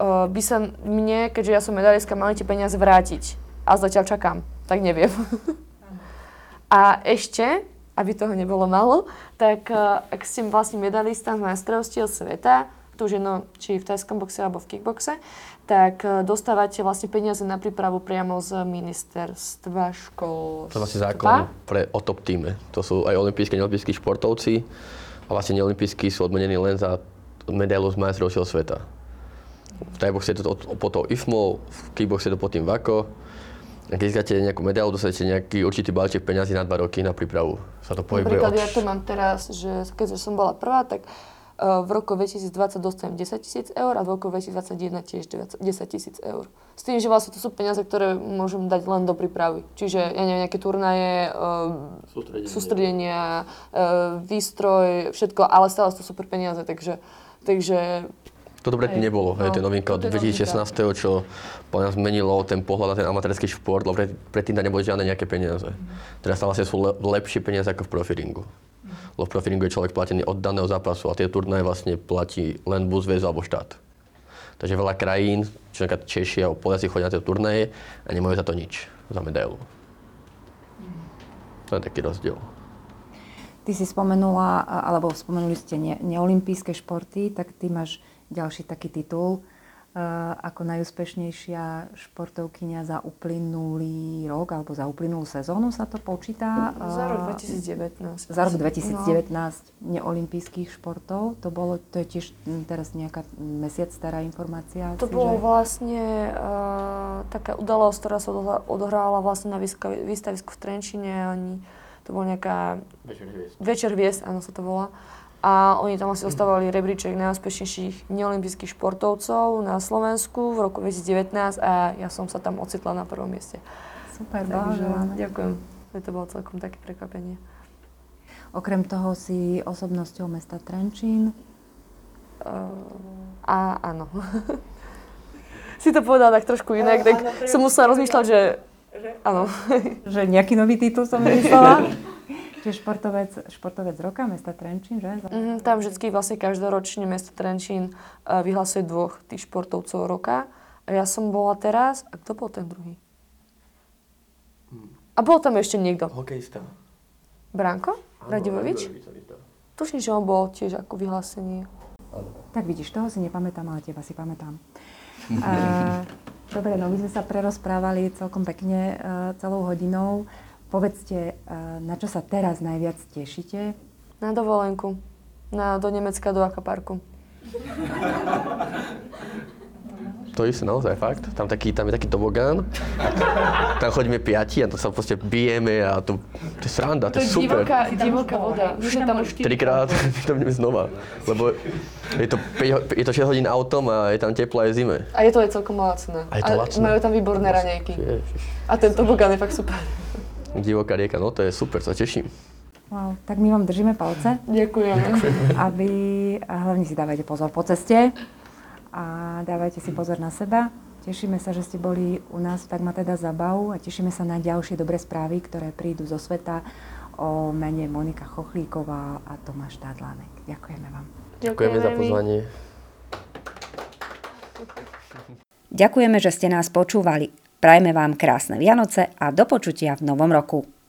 by sa mne, keďže ja som medalistka, mali tie peniaze vrátiť. A zatiaľ čakám, tak neviem. A ešte aby toho nebolo malo, tak uh, ak ste vlastne medalista v majstrovstiev sveta, to už jedno, či v tajskom boxe alebo v kickboxe, tak uh, dostávate vlastne peniaze na prípravu priamo z ministerstva školstva. To je vlastne zákon pre o top týme. To sú aj olimpijskí neolimpijskí športovci a vlastne neolimpijskí sú odmenení len za medailu z majstrovstiev sveta. V tajboxe je to po to IFMO, v kickboxe je to pod tým VAKO, a keď získate nejakú medailu, dostanete nejaký určitý balíček peňazí na dva roky na prípravu. Sa to pohybuje Napríklad od... ja to mám teraz, že keď som bola prvá, tak uh, v roku 2020 dostanem 10 tisíc eur a v roku 2021 tiež 10 tisíc eur. S tým, že vlastne to sú peniaze, ktoré môžem dať len do prípravy. Čiže, ja neviem, nejaké turnaje, Sústredenie. sústredenia, uh, výstroj, všetko, ale stále to sú super peniaze, takže, takže Toto predtým nebolo, hej, to je No, novinka od to je 2016, čo podľa zmenilo ten pohľad na ten amatérsky šport, lebo pred, predtým tam neboli žiadne nejaké peniaze. Teraz tam vlastne sú le, lepšie peniaze ako v profiringu. Lebo v profiringu je človek platený od daného zápasu a tie turnaje vlastne platí len buď zväz alebo štát. Takže veľa krajín, čo napríklad Češi alebo Poliaci chodia na tie turnaje a nemajú za to nič, za medailu. To je taký rozdiel. Ty si spomenula, alebo spomenuli ste ne, neolimpijské športy, tak ty máš ďalší taký titul uh, ako najúspešnejšia športovkyňa za uplynulý rok alebo za uplynulú sezónu sa to počíta. za rok uh, 2019. Za rok 2019 neolimpijských športov. To bolo, to je tiež mm, teraz nejaká mesiac stará informácia. To asi, bolo že? vlastne uh, taká udalosť, ktorá sa odohrávala vlastne na výstavisku v Trenčine. Oni, to bola nejaká Večer hviezd, áno sa to volá. A oni tam vlastne dostávali rebríček najúspešnejších neolimpijských športovcov na Slovensku v roku 2019 a ja som sa tam ocitla na prvom mieste. Super, Takže blahoželáme. ďakujem. To bolo celkom také prekvapenie. Okrem toho si osobnosťou mesta Trenčín. Uh, a áno. si to povedala tak trošku inak, tak som musela rozmýšľať, že áno. Že nejaký nový titul som vymyslela. Čiže športovec, športovec roka mesta Trenčín, že? Mhm, tam vždy vlastne každoročne mesto Trenčín uh, vyhlasuje dvoch tých športovcov roka. A ja som bola teraz, a kto bol ten druhý? A bol tam ešte niekto. Hokejista. Branko? Radivovič? Tuším, že on bol tiež ako vyhlásenie. Tak vidíš, toho si nepamätám, ale teba si pamätám. Uh, dobre, no my sme sa prerozprávali celkom pekne uh, celou hodinou. Povedzte, uh, na čo sa teraz najviac tešíte? Na dovolenku. Na, do Nemecka, do Akaparku. To isté, naozaj, fakt. Tam, taký, tam je taký tobogán. Tam chodíme piati a to sa proste bijeme a to, to je sranda, to, je super. divoká, divoká voda. My sme tam už Trikrát tam ideme znova. Lebo je to, 5, je to 6 hodín autom a je tam teplo aj zime. A je to aj celkom lacné. A je to lacné. majú tam výborné raňajky. Ježiš. A ten tobogán je fakt super. Divoká rieka, no to je super, sa teším. Wow, tak my vám držíme palce, Ďakujem. aby a hlavne si dávajte pozor po ceste a dávajte si pozor na seba. Tešíme sa, že ste boli u nás Tak ma teda zabav a tešíme sa na ďalšie dobré správy, ktoré prídu zo sveta o mene Monika Chochlíková a Tomáš Tádlánek. Ďakujeme vám. Ďakujeme za pozvanie. Ďakujeme, že ste nás počúvali. Prajme vám krásne Vianoce a do počutia v novom roku.